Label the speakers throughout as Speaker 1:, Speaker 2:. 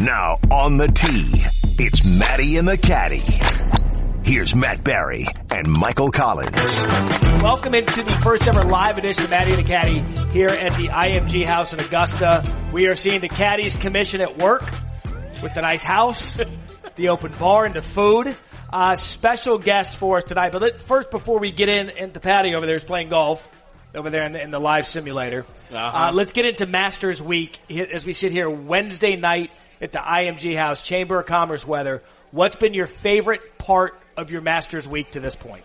Speaker 1: Now on the tee, it's Maddie and the Caddy. Here's Matt Barry and Michael Collins.
Speaker 2: Welcome into the first ever live edition of Maddie and the Caddy here at the IMG House in Augusta. We are seeing the Caddies Commission at work with the nice house, the open bar, and the food. Uh, special guest for us tonight. But let, first, before we get in, into Patty over there is playing golf over there in the, in the live simulator. Uh, let's get into Masters Week as we sit here Wednesday night at the IMG House, Chamber of Commerce weather. What's been your favorite part of your Masters Week to this point?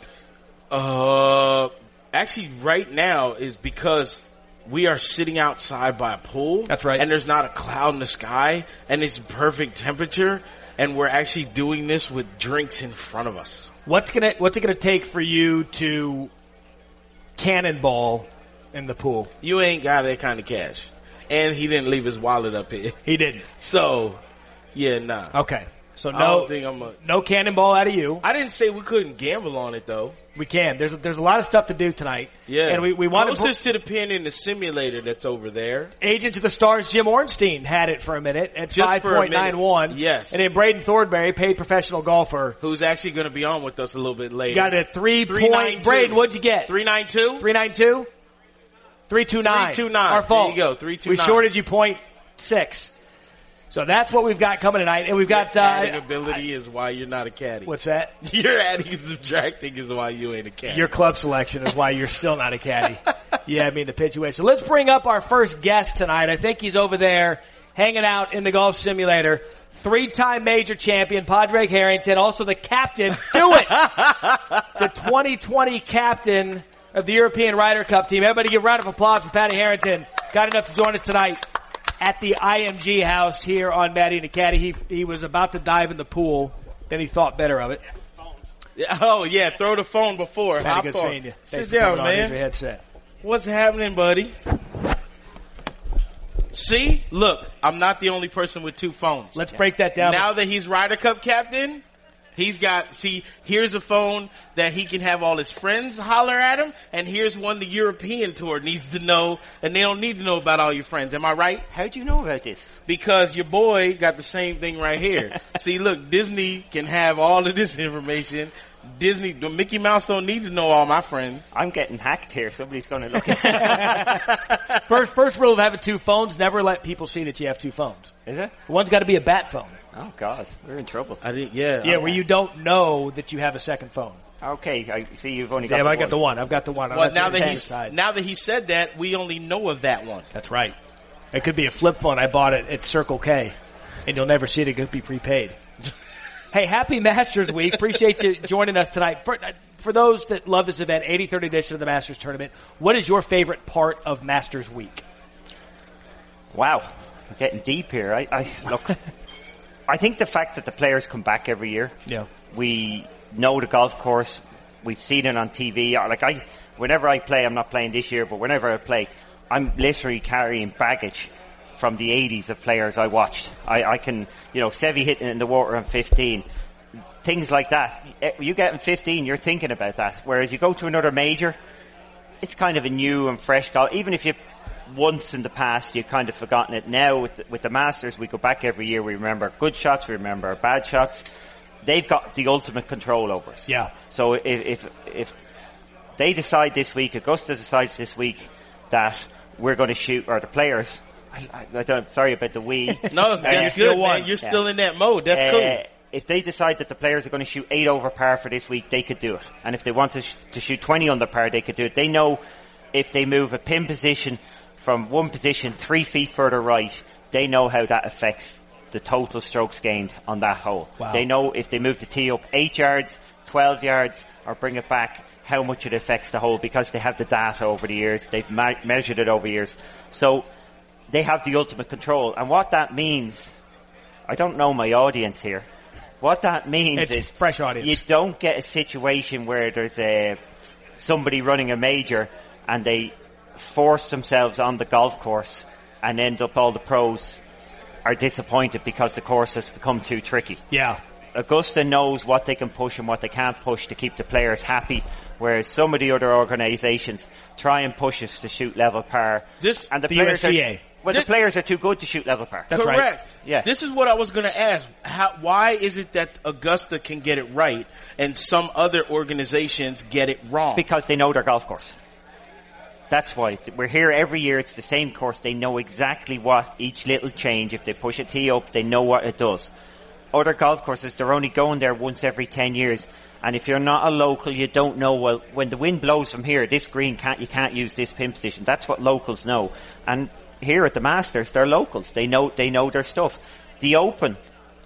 Speaker 3: Uh, actually, right now is because we are sitting outside by a pool.
Speaker 2: That's right.
Speaker 3: And there's not a cloud in the sky, and it's perfect temperature, and we're actually doing this with drinks in front of us.
Speaker 2: What's gonna What's it gonna take for you to cannonball in the pool?
Speaker 3: You ain't got that kind of cash, and he didn't leave his wallet up here.
Speaker 2: He didn't.
Speaker 3: So, yeah, nah.
Speaker 2: Okay. So
Speaker 3: I
Speaker 2: no,
Speaker 3: don't think I'm a-
Speaker 2: no cannonball out of you.
Speaker 3: I didn't say we couldn't gamble on it though.
Speaker 2: We can. There's there's a lot of stuff to do tonight.
Speaker 3: Yeah,
Speaker 2: and we we want to.
Speaker 3: closest to the pin in the simulator that's over there.
Speaker 2: Agent of the Stars Jim Ornstein had it for a minute at
Speaker 3: Just
Speaker 2: five
Speaker 3: a
Speaker 2: point nine one.
Speaker 3: Yes.
Speaker 2: and then Braden Thornberry, paid professional golfer,
Speaker 3: Who's actually going to be on with us a little bit later?
Speaker 2: got a three point.
Speaker 3: 392.
Speaker 2: Braden, what'd you get?
Speaker 3: Three nine two.
Speaker 2: Three nine two. Three two nine.
Speaker 3: 329.
Speaker 2: Our fault.
Speaker 3: There you go, 329.
Speaker 2: We shorted you point six. So that's what we've got coming tonight, and we've got
Speaker 3: adding
Speaker 2: uh,
Speaker 3: ability is why you're not a caddy.
Speaker 2: what's that?
Speaker 3: Your adding and subtracting is why you ain't a caddy.
Speaker 2: Your club selection is why you're still not a caddy. yeah, I mean the pitch away. So let's bring up our first guest tonight. I think he's over there hanging out in the golf simulator. Three-time major champion, Padraig Harrington, also the captain. Do it! the 2020 captain of the European Ryder Cup team. Everybody give a round of applause for Patty Harrington. Got enough to join us tonight at the IMG house here on Maddie and the Caddy. He, he was about to dive in the pool. Then he thought better of it.
Speaker 3: Yeah, oh yeah, throw the phone before.
Speaker 2: Patty, good seeing you.
Speaker 3: Sit
Speaker 2: Thanks for
Speaker 3: down,
Speaker 2: coming on. Here's
Speaker 3: man. What's happening, buddy? See, look, I'm not the only person with two phones.
Speaker 2: Let's break that down.
Speaker 3: Now that he's Ryder Cup captain, he's got, see, here's a phone that he can have all his friends holler at him, and here's one the European tour needs to know, and they don't need to know about all your friends. Am I right?
Speaker 4: How do you know about this?
Speaker 3: Because your boy got the same thing right here. see, look, Disney can have all of this information. Disney, Mickey Mouse don't need to know all my friends.
Speaker 4: I'm getting hacked here. Somebody's going to look at
Speaker 2: First, first rule of having two phones: never let people see that you have two phones.
Speaker 4: Is it?
Speaker 2: One's got to be a bat phone.
Speaker 4: Oh God, we're in trouble.
Speaker 3: I did, yeah.
Speaker 2: Yeah, where you don't know that you have a second phone.
Speaker 4: Okay, I see you've only got.
Speaker 2: Yeah,
Speaker 4: the
Speaker 2: I got the one. I've got the one. I'm
Speaker 3: Well, now
Speaker 2: the
Speaker 3: that he's
Speaker 2: side.
Speaker 3: now that he said that, we only know of that one.
Speaker 2: That's right. It could be a flip phone. I bought it at Circle K, and you'll never see it. It could be prepaid. hey, happy Masters Week. Appreciate you joining us tonight. For, uh, for those that love this event, 83rd edition of the Masters Tournament, what is your favorite part of Masters Week?
Speaker 4: Wow, we're getting deep here. I, I look. I think the fact that the players come back every year.
Speaker 2: Yeah.
Speaker 4: We know the golf course. We've seen it on TV. Like I, whenever I play, I'm not playing this year, but whenever I play, I'm literally carrying baggage from the 80s of players I watched. I, I can, you know, Seve hitting in the water on 15. Things like that. Eh, You get in 15, you're thinking about that. Whereas you go to another major, it's kind of a new and fresh golf. Even if you once in the past you've kind of forgotten it. Now with the, with the Masters, we go back every year. We remember good shots. We remember our bad shots. They've got the ultimate control over us.
Speaker 2: Yeah.
Speaker 4: So if if if they decide this week, Augusta decides this week that we're going to shoot, or the players. I, I, I don't. Sorry about the we.
Speaker 3: No,
Speaker 4: Uh,
Speaker 3: that's
Speaker 4: you're
Speaker 3: good,
Speaker 4: one.
Speaker 3: man. You're
Speaker 4: Yeah.
Speaker 3: still in that mode. That's
Speaker 4: Uh,
Speaker 3: cool.
Speaker 4: If they decide that the players are going to shoot eight over par for this week, they could do it. And if they want to, sh- to shoot 20 under par, they could do it. They know if they move a pin position from one position three feet further right, they know how that affects the total strokes gained on that hole.
Speaker 2: Wow.
Speaker 4: They know if they move the tee up eight yards, 12 yards, or bring it back, how much it affects the hole because they have the data over the years. They've ma- measured it over years. So they have the ultimate control. And what that means, I don't know my audience here. What that means
Speaker 2: It's
Speaker 4: is
Speaker 2: fresh audience.
Speaker 4: you don't get a situation where there's a somebody running a major and they force themselves on the golf course and end up all the pros are disappointed because the course has become too tricky.
Speaker 2: Yeah.
Speaker 4: Augusta knows what they can push and what they can't push to keep the players happy, whereas some of the other organisations try and push us to shoot level par.
Speaker 3: This-
Speaker 4: and the,
Speaker 2: The
Speaker 4: players
Speaker 2: USGA.
Speaker 4: Are, Well,
Speaker 3: This-
Speaker 4: the players are too good to shoot level par.
Speaker 2: That's right.
Speaker 4: Yeah.
Speaker 3: This is what I was going to ask. How, why is it that Augusta can get it right and some other organizations get it wrong?
Speaker 4: because they know their golf course. That's why we're here every year. It's the same course. They know exactly what each little change. If they push a tee up, they know what it does. Other golf courses, they're only going there once every ten years. And if you're not a local, you don't know. Well, when the wind blows from here, this green can't you can't use this pin position. That's what locals know. And here at the Masters, they're locals. They know they know their stuff. The Open,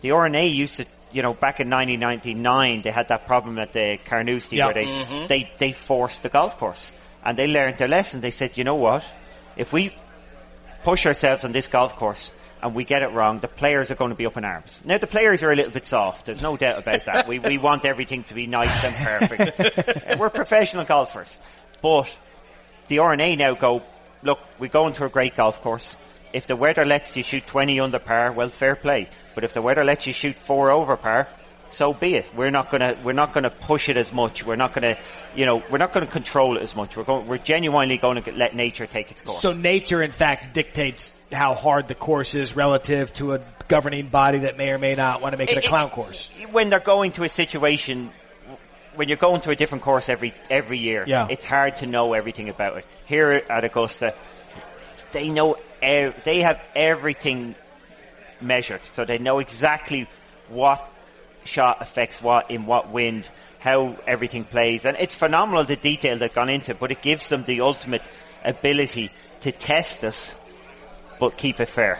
Speaker 4: the R&A used to. You know, back in 1999, they had that problem at the Carnoustie
Speaker 2: Yeah.
Speaker 4: where they, mm-hmm. they, they forced the golf course. And they learned their lesson. They said, you know what? If we push ourselves on this golf course and we get it wrong, the players are going to be up in arms. Now the players are a little bit soft. There's no doubt about that. we, we want everything to be nice and perfect. We're professional golfers. But the R&A now go, look, we go into a great golf course. If the weather lets you shoot 20 under par, well, fair play. But if the weather lets you shoot four over par, so be it. We're not gonna, we're not gonna push it as much. We're not gonna, you know, we're not gonna control it as much. We're going, we're genuinely going to let nature take its course.
Speaker 2: So nature, in fact, dictates how hard the course is relative to a governing body that may or may not want to make it a clown course.
Speaker 4: when they're going to a situation when you're going to a different course every every year
Speaker 2: Yeah.
Speaker 4: it's hard to know everything about it here at augusta they know ev- they have everything measured so they know exactly what shot affects what in what wind how everything plays and it's phenomenal the detail they've gone into but it gives them the ultimate ability to test us but keep it fair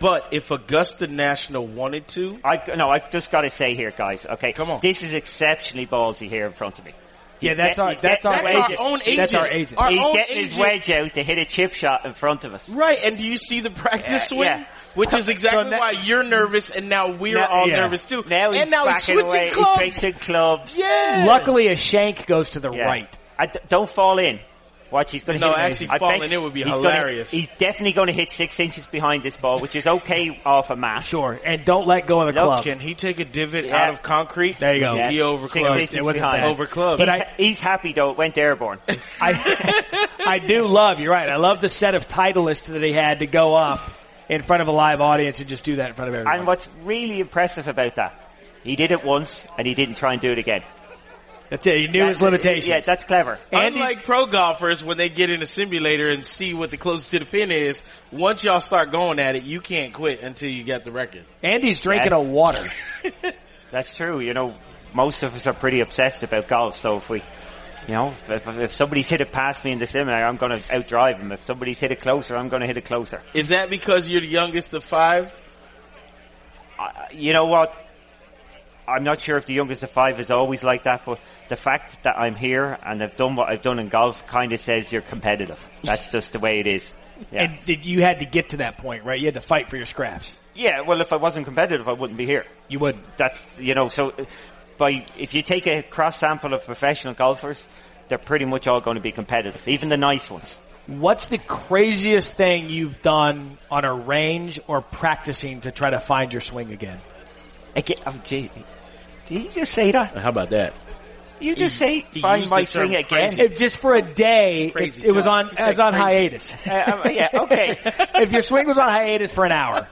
Speaker 3: but if Augusta National wanted to,
Speaker 4: I no, I just got to say here, guys. Okay,
Speaker 3: Come on.
Speaker 4: This is exceptionally ballsy here in front of me.
Speaker 2: Yeah, that's
Speaker 4: get-
Speaker 2: our that's our
Speaker 3: That's
Speaker 2: agent.
Speaker 3: our own
Speaker 2: That's our
Speaker 3: agent.
Speaker 2: agent.
Speaker 3: Our
Speaker 4: He's
Speaker 3: own
Speaker 4: getting his wedge out to hit a chip shot in front of us.
Speaker 3: right? And do you see the practice
Speaker 4: Yeah,
Speaker 3: swing?
Speaker 4: yeah.
Speaker 3: Which is exactly
Speaker 2: now-
Speaker 3: why you're nervous, and now we're
Speaker 4: Now-
Speaker 3: all
Speaker 2: yeah.
Speaker 3: nervous too.
Speaker 4: Now he's
Speaker 3: and now he's
Speaker 4: backing
Speaker 3: switching
Speaker 4: away.
Speaker 3: clubs.
Speaker 4: He's switching clubs.
Speaker 3: yeah.
Speaker 2: Luckily, a shank goes to the
Speaker 4: Yeah.
Speaker 2: right.
Speaker 4: I d- don't fall in. Watch, he's going to
Speaker 3: No,
Speaker 4: hit
Speaker 3: actually
Speaker 4: I
Speaker 3: falling
Speaker 4: bet
Speaker 3: in would be
Speaker 4: he's
Speaker 3: hilarious.
Speaker 4: Gonna, he's definitely going to hit six inches behind this ball, which is okay off a mat.
Speaker 2: Sure, and don't let go of the
Speaker 4: Look,
Speaker 2: club.
Speaker 3: Can he take a divot
Speaker 4: Yeah.
Speaker 3: out of concrete?
Speaker 2: There you go.
Speaker 4: Yeah.
Speaker 3: He over
Speaker 4: Six inches
Speaker 2: It wasn't
Speaker 4: behind.
Speaker 2: bad. But
Speaker 4: he's,
Speaker 2: I-
Speaker 4: he's happy though. It went airborne.
Speaker 2: I, I do love, you're right, I love the set of Titleist that he had to go up in front of a live audience and just do that in front of everyone.
Speaker 4: and what's really impressive about that, he did it once and he didn't try and do it again.
Speaker 2: That's it, he knew his limitations.
Speaker 4: Yeah, that's clever.
Speaker 2: Andy-
Speaker 3: Unlike pro golfers, when they get in a simulator and see what the closest to the pin is, once y'all start going at it, you can't quit until you get the record.
Speaker 2: Andy's drinking
Speaker 4: Yeah.
Speaker 2: a water.
Speaker 4: That's true. You know, most of us are pretty obsessed about golf. So if we, you know, if, if, if somebody's hit it past me in the simulator, I'm going to outdrive him. If somebody's hit it closer, I'm going to hit it closer.
Speaker 3: Is that because you're the youngest of five?
Speaker 4: I, you know what? I'm not sure if the youngest of five is always like that, but the fact that I'm here and I've done what I've done in golf kind of says you're competitive. That's just the way it is. Yeah.
Speaker 2: And did, you had to get to that point, right? You had to fight for your scraps.
Speaker 4: yeah. Well, if I wasn't competitive, I wouldn't be here.
Speaker 2: You wouldn't.
Speaker 4: that's you know so uh, by if you take a cross sample of professional golfers they're pretty much all going to be competitive even the nice ones
Speaker 2: What's the craziest thing you've done on a range or practicing to try to find your swing again?
Speaker 4: again oh, gee, did you just say that
Speaker 3: How about that?
Speaker 4: you just
Speaker 3: He-
Speaker 4: say
Speaker 3: he
Speaker 4: find my
Speaker 3: the term
Speaker 4: swing again.
Speaker 2: If just for a day,
Speaker 3: Crazy
Speaker 2: if it was on
Speaker 3: You said
Speaker 2: as on
Speaker 3: crazy.
Speaker 2: hiatus.
Speaker 4: uh, um, yeah okay
Speaker 2: if your swing was on hiatus for an hour,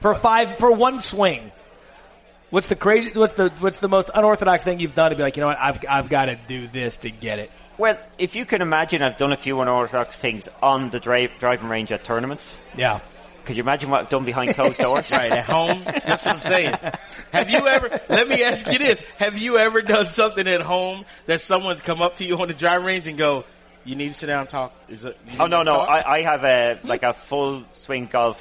Speaker 2: for five, for one swing, what's the crazy? What's the what's the most unorthodox thing you've done to be like, you know what? I've I've got to do this to get it.
Speaker 4: well if you can imagine I've done a few unorthodox things on the drive, driving range at tournaments
Speaker 2: Yeah.
Speaker 4: could you imagine what I've done behind closed doors
Speaker 3: Right, at home. That's what I'm saying. Have you ever, let me ask you this. Have you ever done something at home that someone's come up to you on the driving range and go, you need to sit down and talk? Is it,
Speaker 4: Oh no no! I, I have a like a full swing golf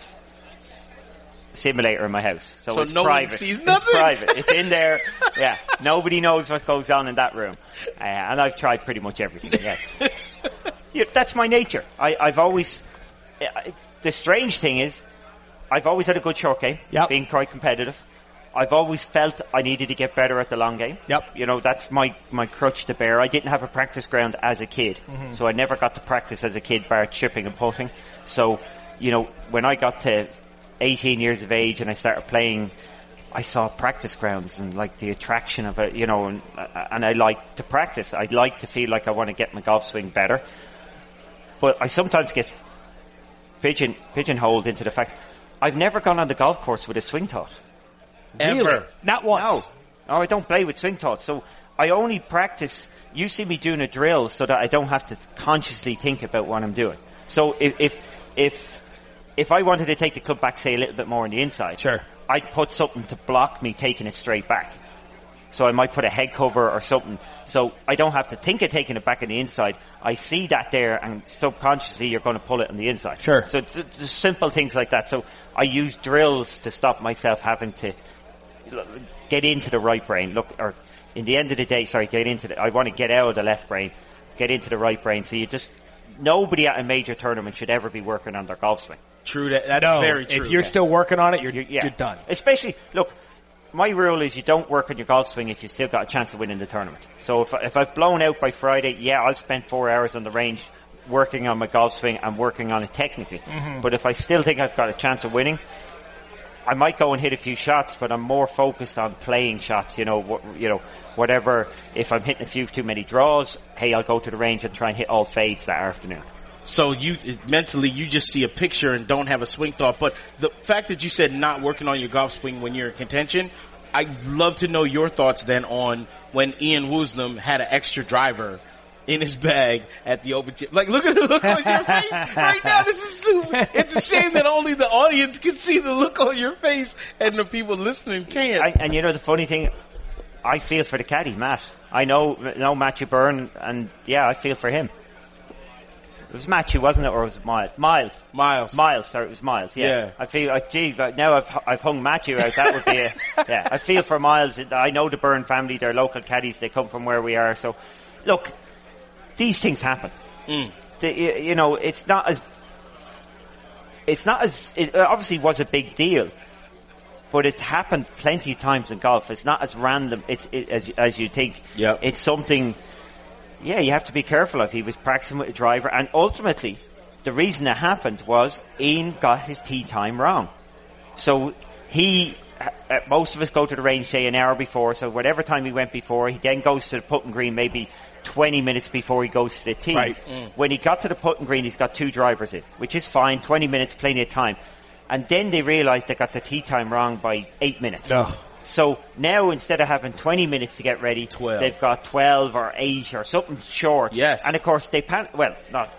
Speaker 4: simulator in my house, so,
Speaker 3: So
Speaker 4: it's
Speaker 3: no one
Speaker 4: private.
Speaker 3: sees
Speaker 4: It's private. It's in there. Yeah, nobody knows what goes on in that room, uh, and I've tried pretty much everything. Yes, yeah, that's my nature. I, I've always. I, the strange thing is, I've always had a good short game,
Speaker 2: Yep.
Speaker 4: being quite competitive. I've always felt I needed to get better at the long game.
Speaker 2: Yep.
Speaker 4: You know, that's my, my crutch to bear. I didn't have a practice ground as a kid.
Speaker 2: Mm-hmm.
Speaker 4: So I never got to practice as a kid bar chipping and putting. So, you know, when I got to 18 years of age and I started playing, I saw practice grounds and like the attraction of it, you know, and, uh, and I like to practice. I like to feel like I want to get my golf swing better. But I sometimes get pigeon pigeonholed into the fact I've never gone on the golf course with a swing thought.
Speaker 3: Ever.
Speaker 2: Really? Not once.
Speaker 4: No, no, I don't play with swing thoughts. So I only practice. You see me doing a drill so that I don't have to consciously think about what I'm doing. So if if if, if I wanted to take the club back, say a little bit more on the inside,
Speaker 2: Sure.
Speaker 4: I'd put something to block me taking it straight back. So I might put a head cover or something. So I don't have to think of taking it back on the inside. I see that there and subconsciously you're going to pull it on the inside.
Speaker 2: Sure.
Speaker 4: So just simple things like that. So I use drills to stop myself having to get into the right brain. Look, or in the end of the day, sorry, get into the, I want to get out of the left brain, get into the right brain. So you just, nobody at a major tournament should ever be working on their golf swing.
Speaker 3: True. That that's
Speaker 2: No,
Speaker 3: very true.
Speaker 2: if you're still working on it, you're,
Speaker 4: You-
Speaker 2: you're done.
Speaker 4: Especially, look, my rule is you don't work on your golf swing if you still got a chance of winning the tournament. So if, if I've blown out by Friday, yeah, I'll spend four hours on the range working on my golf swing and working on it technically.
Speaker 2: Mm-hmm.
Speaker 4: But if I still think I've got a chance of winning, I might go and hit a few shots, but I'm more focused on playing shots. You know, you know, whatever. If I'm hitting a few too many draws, hey, I'll go to the range and try and hit all fades that afternoon.
Speaker 3: So you mentally you just see a picture and don't have a swing thought. But the fact that you said not working on your golf swing when you're in contention, I'd love to know your thoughts then on when Ian Woosnam had an extra driver in his bag at the open chip. Like look at the look on your face right now. This is super. It's a shame that only the audience can see the look on your face and the people listening can't.
Speaker 4: And, and you know the funny thing, I feel for the caddy, Matt. I know, know Matthew Byrne, and yeah, I feel for him. It was Matthew, wasn't it, or was it Miles? Miles.
Speaker 3: Miles.
Speaker 4: Miles. Sorry, it was Miles. Yeah.
Speaker 3: Yeah.
Speaker 4: I feel like, gee, but now I've I've hung Matthew out. That would be a, yeah. I feel for Miles. I know the Byrne family. They're local caddies. They come from where we are. So, look, these things happen.
Speaker 3: Mm.
Speaker 4: The, you you know, it's not as it's not as it obviously was a big deal, but it's happened plenty of times in golf. It's not as random it's, it, as as you think.
Speaker 3: Yep.
Speaker 4: It's something. Yeah, you have to be careful of. He was practicing with a driver, and ultimately, the reason it happened was Ian got his tee time wrong. So he, uh, most of us go to the range say an hour before. So whatever time he went before, he then goes to the putting green maybe 20 minutes before he goes to the tee.
Speaker 2: Right. Mm.
Speaker 4: When he got to the putting green, he's got two drivers in, which is fine. 20 minutes, plenty of time. And then they realised they got the tee time wrong by eight minutes.
Speaker 2: No.
Speaker 4: So now instead of having 20 minutes to get ready,
Speaker 3: 12.
Speaker 4: they've got 12 or 8 or something short.
Speaker 3: Yes.
Speaker 4: And of course they pan, well, not,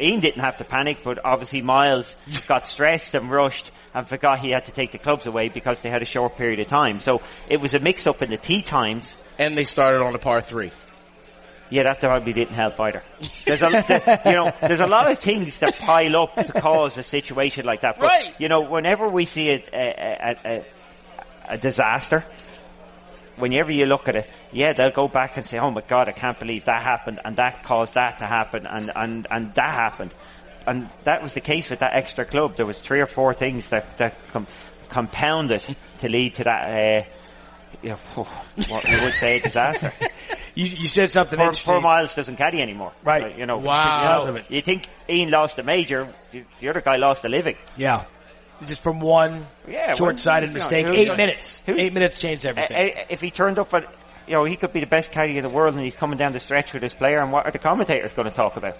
Speaker 4: Ian didn't have to panic, but obviously Miles got stressed and rushed and forgot he had to take the clubs away because they had a short period of time. So it was a mix up in the tee times.
Speaker 3: and they started on the par three.
Speaker 4: Yeah, that probably didn't help either. There's a, there- you know, there's a lot of things that pile up to cause a situation like that. But,
Speaker 3: Right.
Speaker 4: You know, whenever we see a, a, a, a, a disaster, whenever you look at it, yeah, they'll go back and say, "Oh my God, I can't believe that happened, and that caused that to happen, and and and that happened." And that was the case with that extra club. There was three or four things that that com- compounded to lead to that. Uh, you know, what you would say a disaster.
Speaker 2: You, you said something
Speaker 4: four,
Speaker 2: interesting.
Speaker 4: poor Miles doesn't caddy anymore.
Speaker 2: Right.
Speaker 4: You know.
Speaker 3: Wow.
Speaker 4: You,
Speaker 2: of
Speaker 4: know,
Speaker 2: it.
Speaker 4: you think Ian lost a major, the the other guy lost a living.
Speaker 2: Yeah. Just from one
Speaker 4: Yeah,
Speaker 2: short-sighted
Speaker 4: well, you know,
Speaker 2: mistake.
Speaker 4: who-
Speaker 2: Eight minutes.
Speaker 4: who-
Speaker 2: Eight minutes changed
Speaker 4: Uh,
Speaker 2: everything.
Speaker 4: uh, if he turned up at, you know, he could be the best caddy in the world and he's coming down the stretch with his player and what are the commentators going to talk about?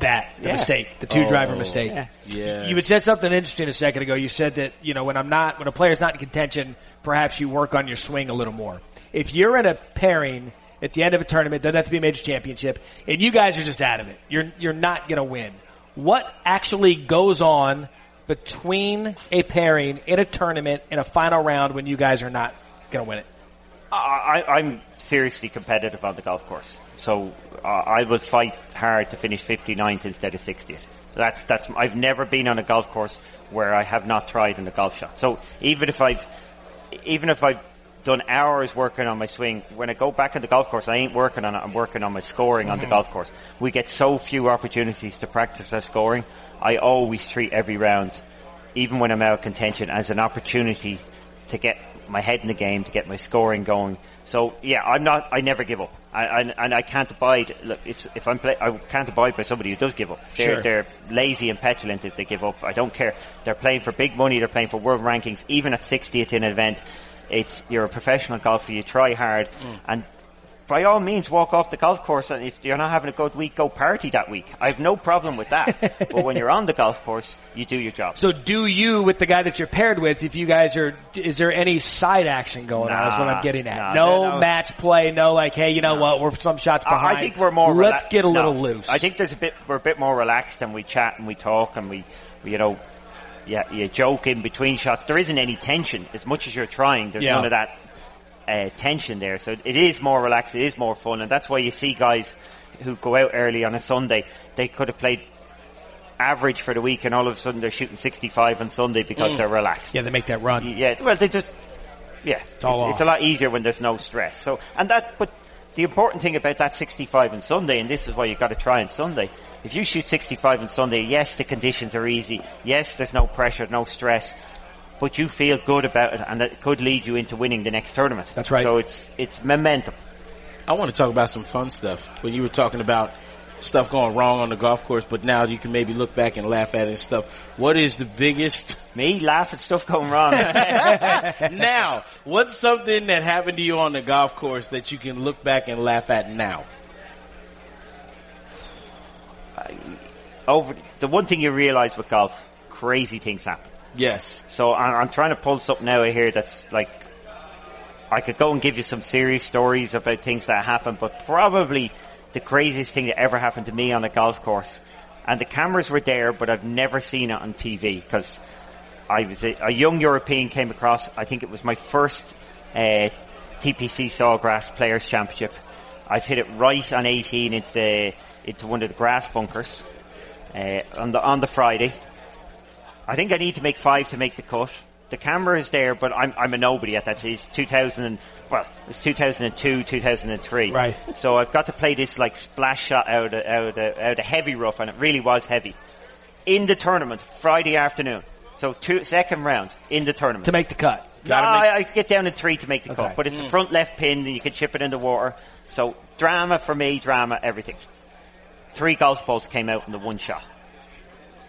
Speaker 2: That, the
Speaker 4: Yeah.
Speaker 2: mistake, the two-driver
Speaker 3: Oh.
Speaker 2: mistake.
Speaker 4: Yeah.
Speaker 3: Yeah.
Speaker 2: You had said something interesting a second ago. You said that, you know, when I'm not, when a player's not in contention, perhaps you work on your swing a little more. If you're in a pairing at the end of a tournament, doesn't have to be a major championship, and you guys are just out of it, you're, you're not gonna win. What actually goes on between a pairing in a tournament in a final round when you guys are not gonna win it?
Speaker 4: I, I- I'm seriously competitive on the golf course, so uh, I will fight hard to finish 59th instead of 60th. That's that's. I've never been on a golf course where I have not tried in a golf shot. So even if I've, even if I've done hours working on my swing, when I go back on the golf course, I ain't working on it. I'm working on my scoring on the golf course. We get so few opportunities to practice our scoring. I always treat every round, even when I'm out of contention, as an opportunity to get my head in the game, to get my scoring going. So yeah, I'm not. I never give up, I, I, and I can't abide. Look, if if I'm play, I can't abide by somebody who does give up. They're
Speaker 2: Sure.
Speaker 4: they're lazy and petulant if they give up. I don't care. They're playing for big money. They're playing for world rankings. Even at 60th in an event, it's you're a professional golfer. You try hard, mm. and by all means walk off the golf course and if you're not having a good week, go party that week. I have no problem with that. but when you're on the golf course, you do your job.
Speaker 2: So do you with the guy that you're paired with, if you guys are, is there any side action going on is what I'm getting at.
Speaker 4: nah,
Speaker 2: no,
Speaker 4: no.
Speaker 2: match play, no like, hey, you know what, we're some shots behind.
Speaker 4: I think we're more.
Speaker 2: Let's get a little loose.
Speaker 4: I think there's a bit. We're a bit more relaxed and we chat and we talk and we, we, you know, yeah, you joke in between shots. There isn't any tension as much as you're trying. There's
Speaker 2: Yeah.
Speaker 4: none of that uh, tension there. So it is more relaxed. It is more fun, and that's why you see guys who go out early on a Sunday. They could have played average for the week, and all of a sudden they're shooting 65 on Sunday because they're relaxed.
Speaker 2: yeah, they make that run.
Speaker 4: Yeah, well, they just, yeah, it's,
Speaker 2: all
Speaker 4: it's
Speaker 2: off.
Speaker 4: a lot easier when there's no stress. So, and that, but the important thing about that 65 on Sunday, and this is why you've got to try on Sunday. If you shoot 65 on Sunday, yes, the conditions are easy. Yes, there's no pressure, no stress, but you feel good about it, and that could lead you into winning the next tournament.
Speaker 2: That's right.
Speaker 4: So it's it's momentum.
Speaker 3: I want to talk about some fun stuff. When you were talking about stuff going wrong on the golf course, but now you can maybe look back and laugh at it and stuff. What is the biggest?
Speaker 4: Me laugh at stuff going wrong.
Speaker 3: now, what's something that happened to you on the golf course that you can look back and laugh at now?
Speaker 4: Over the one thing you realise with golf, crazy things happen.
Speaker 3: Yes.
Speaker 4: So I'm, I'm trying to pull something out of here that's like, I could go and give you some serious stories about things that happen, but probably the craziest thing that ever happened to me on a golf course. And the cameras were there, but I've never seen it on TV because I was a, a young European came across. I think it was my first uh, TPC Sawgrass Players Championship. I've hit it right on 18 into the, into one of the grass bunkers uh, on the on the Friday. I think I need to make five to make the cut. The camera is there, but I'm I'm a nobody at that stage. 2000 and, well, it's 2002, 2003.
Speaker 2: Right.
Speaker 4: So I've got to play this like splash shot out of, out of, out of heavy rough, and it really was heavy. In the tournament, Friday afternoon. So two, second round in the tournament.
Speaker 2: to make the cut.
Speaker 4: No, I, I get down in three to make the
Speaker 2: Okay.
Speaker 4: cut, but it's a mm. front left pin, and you can chip it in the water. So drama for me, drama, everything. Three golf balls came out in the one shot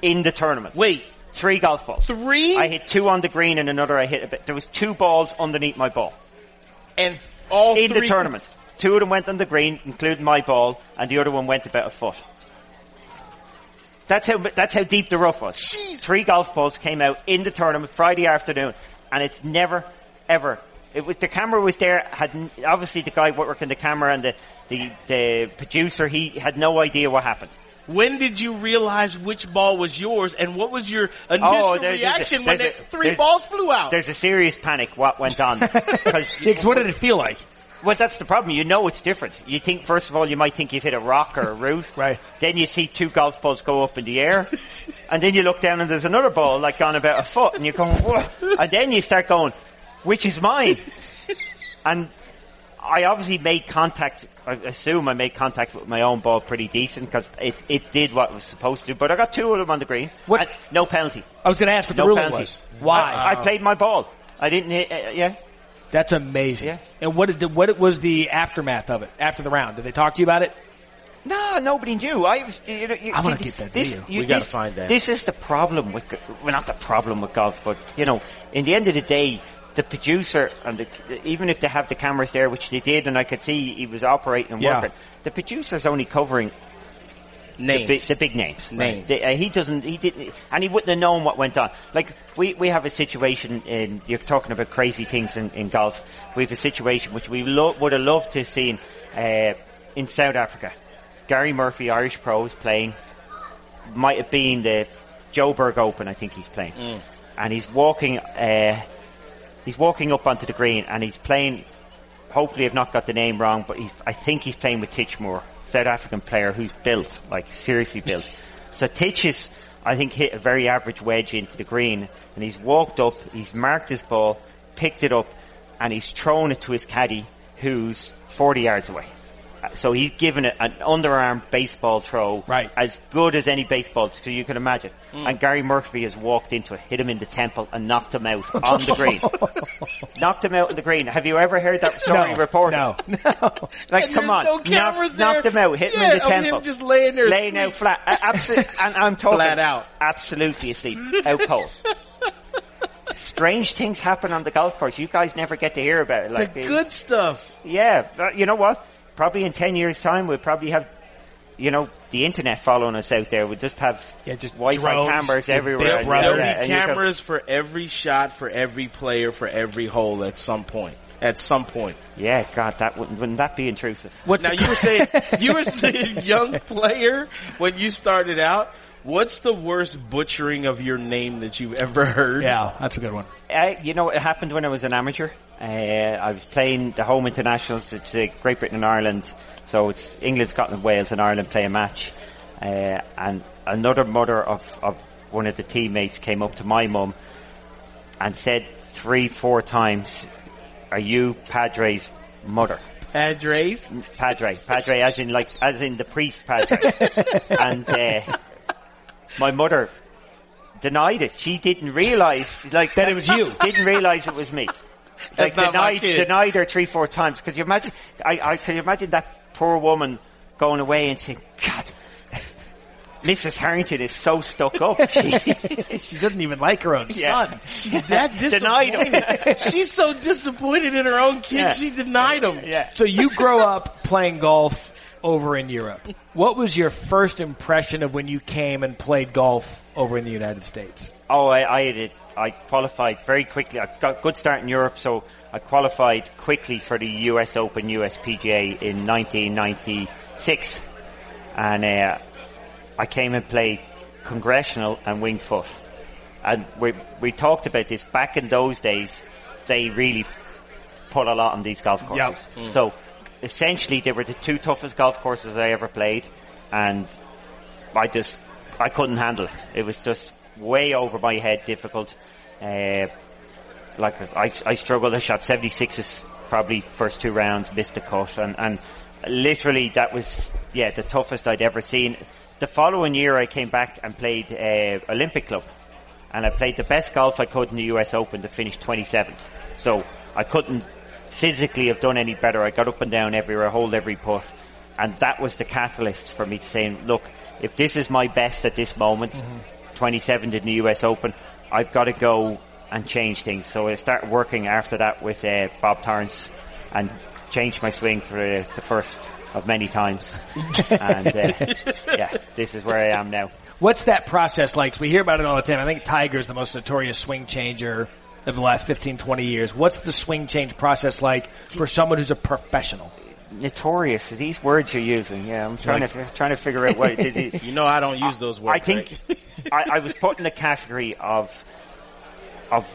Speaker 4: in the tournament.
Speaker 3: Wait,
Speaker 4: Three golf balls.
Speaker 3: Three?
Speaker 4: I hit two on the green and another I hit a bit. There was two balls underneath my ball
Speaker 3: and all
Speaker 4: in
Speaker 3: three
Speaker 4: the tournament. Two of them went on the green, including my ball, and the other one went about a foot. That's how that's how deep the rough was. Three golf balls came out in the tournament Friday afternoon, and it's never ever. It was the camera was there. Had obviously the guy working the camera and the, the the producer. He had no idea what happened.
Speaker 3: When did you realize which ball was yours, and what was your initial
Speaker 4: Oh, there's a-
Speaker 3: reaction when
Speaker 4: there's
Speaker 3: the three balls flew out?
Speaker 4: There's a serious panic. What went on? Because
Speaker 2: Because what did it feel like?
Speaker 4: Well, that's the problem. You know it's different. You think, first of all, you might think you've hit a rock or a root.
Speaker 2: Right.
Speaker 4: Then you see two golf balls go up in the air. and then you look down and there's another ball like gone about a foot and you're going, what? And then you start going, which is mine? and I obviously made contact, I assume I made contact with my own ball pretty decent because it, it did what it was supposed to do. But I got two of them on the green.
Speaker 2: What's-
Speaker 4: And no penalty.
Speaker 2: I was going to ask what the
Speaker 4: No
Speaker 2: ruling
Speaker 4: penalty.
Speaker 2: was. Why?
Speaker 4: I, I played my ball. I didn't hit, uh, yeah.
Speaker 2: That's amazing.
Speaker 4: Yeah.
Speaker 2: And what did the, what was the aftermath of it after the round? Did they talk to you about it?
Speaker 4: No, nobody knew. I was. You know, you,
Speaker 2: I wanna get that
Speaker 4: this,
Speaker 2: video.
Speaker 4: you-
Speaker 3: We gotta find that.
Speaker 4: This is the problem with. go- Well, not the problem with golf, but you know, in the end of the day, the producer and the, even if they have the cameras there, which they did, and I could see he was operating and
Speaker 2: Yeah.
Speaker 4: working, the producer's only covering the
Speaker 3: Names.
Speaker 4: big, the big names.
Speaker 3: Names.
Speaker 4: The- uh, he doesn't. He didn't, and he wouldn't have known what went on. Like we we have a situation in. You're talking about crazy things in, in golf. We have a situation which we lo- would have loved to have seen uh, in South Africa. Gary Murphy, Irish pro, is playing. Might have been the Joburg Open. I think he's playing, and he's walking. Uh, he's walking up onto the green, and he's playing hopefully I've not got the name wrong, but I think he's playing with Titch Moore, South African player who's built, like seriously built. So Titch is, I think, hit a very average wedge into the green, and he's walked up, he's marked his ball, picked it up, and he's thrown it to his caddy, who's 40 yards away. So he's given it an underarm baseball throw,
Speaker 2: Right.
Speaker 4: as good as any baseball, so you can imagine. And Gary Murphy has walked into it, hit him in the temple, and knocked him out on the green. knocked him out on the green. Have you ever heard that story
Speaker 2: no,
Speaker 4: reported?
Speaker 2: No. No.
Speaker 4: like,
Speaker 3: And
Speaker 4: come on,
Speaker 3: no cameras
Speaker 4: knocked,
Speaker 3: there.
Speaker 4: knocked him out, hit him
Speaker 3: Yeah,
Speaker 4: in the
Speaker 3: of him
Speaker 4: temple,
Speaker 3: just laying there
Speaker 4: laying out flat, uh, absolutely, and I'm talking
Speaker 3: Flat out.
Speaker 4: absolutely asleep, out cold. Strange things happen on the golf course. You guys never get to hear about it.
Speaker 3: the good stuff.
Speaker 4: yeah, you know what? Probably in 10 years time we'll probably have, you know, the internet following us out there. We'll just have
Speaker 2: Yeah, just
Speaker 4: Wi-Fi
Speaker 2: drones,
Speaker 4: cameras everywhere.
Speaker 2: big
Speaker 4: and,
Speaker 2: brother.
Speaker 3: There'll
Speaker 4: yeah,
Speaker 3: be
Speaker 4: and you can-
Speaker 3: cameras for every shot, for every player, for every hole at some point. At some point.
Speaker 4: yeah, God, that wouldn't, wouldn't that be intrusive?
Speaker 2: What's
Speaker 3: Now you were saying you were saying young player when you started out. What's the worst butchering of your name that you've ever heard?
Speaker 2: yeah, that's a good one.
Speaker 4: Uh, you know, it happened when I was an amateur. Uh, I was playing the home internationals. It's uh, Great Britain and Ireland, so it's England, Scotland, Wales, and Ireland play a match. Uh, and another mother of, of one of the teammates came up to my mum and said three, four times, "Are you Padre's mother?"
Speaker 3: Padres.
Speaker 4: Padre, Padre, as in like, as in the priest Padre. and uh, my mother denied it. She didn't realize, like,
Speaker 2: That it was you.
Speaker 4: Didn't realize it was me. Like
Speaker 3: That's not
Speaker 4: denied, denied her three, four times. Could you imagine? I, I could you imagine that poor woman going away and saying, "God, Mrs. Harrington is so stuck up." She,
Speaker 2: She doesn't even like her own
Speaker 4: Yeah.
Speaker 2: son.
Speaker 3: She's that
Speaker 4: Denied him.
Speaker 3: disappointed. She's so disappointed in her own kid.
Speaker 4: Yeah.
Speaker 3: She denied him.
Speaker 4: yeah.
Speaker 2: So you grow up playing golf over in Europe. What was your first impression of when you came and played golf over in the United States?
Speaker 4: Oh, I, I did. I qualified very quickly. I got a good start in Europe, so I qualified quickly for the US Open, USPGA in 1996, and uh, I came and played Congressional and Winged Foot. And we we talked about this back in those days. They really put a lot on these golf courses. So essentially, they were the two toughest golf courses I ever played, and I just I couldn't handle it. It was just way over my head, difficult. Uh, like I, I struggled. I shot 76s probably first two rounds, missed the cut, and and literally that was yeah the toughest I'd ever seen. The following year, I came back and played uh, Olympic Club, and I played the best golf I could in the U.S. Open to finish 27th. So I couldn't physically have done any better. I got up and down everywhere, holed every putt, and that was the catalyst for me to saying, look, if this is my best at this moment, 27th in the U.S. Open, I've got to go and change things. So I started working after that with uh, Bob Torrance and changed my swing for uh, the first of many times. and uh, yeah, this is where I am now.
Speaker 2: What's that process like? 'Cause we hear about it all the time. I think Tiger's the most notorious swing changer of the last 15, 20 years. What's the swing change process like for someone who's a professional?
Speaker 4: Notorious. These words you're using. Yeah, I'm trying to trying to figure out what it is.
Speaker 3: You know I don't use those words.
Speaker 4: I think I, I was put in the category of of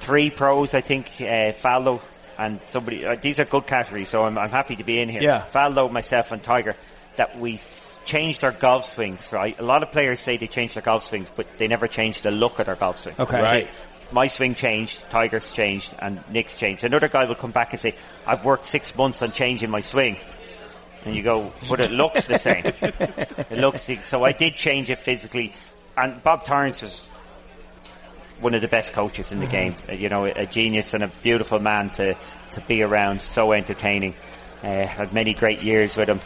Speaker 4: three pros. I think uh, Faldo and somebody. Uh, these are good categories, so I'm, I'm happy to be in here.
Speaker 2: Yeah.
Speaker 4: Faldo, myself, and Tiger. That we changed our golf swings. Right. A lot of players say they changed their golf swings, but they never changed the look of their golf swing.
Speaker 2: Okay.
Speaker 3: Right.
Speaker 4: My swing changed, Tiger's changed, and Nick's changed. Another guy will come back and say, "I've worked six months on changing my swing." And you go, but it looks the same. it looks the- so. I did change it physically, and Bob Torrance was one of the best coaches in the game. Uh, You know, a genius and a beautiful man to to be around. So entertaining. Uh, had many great years with him,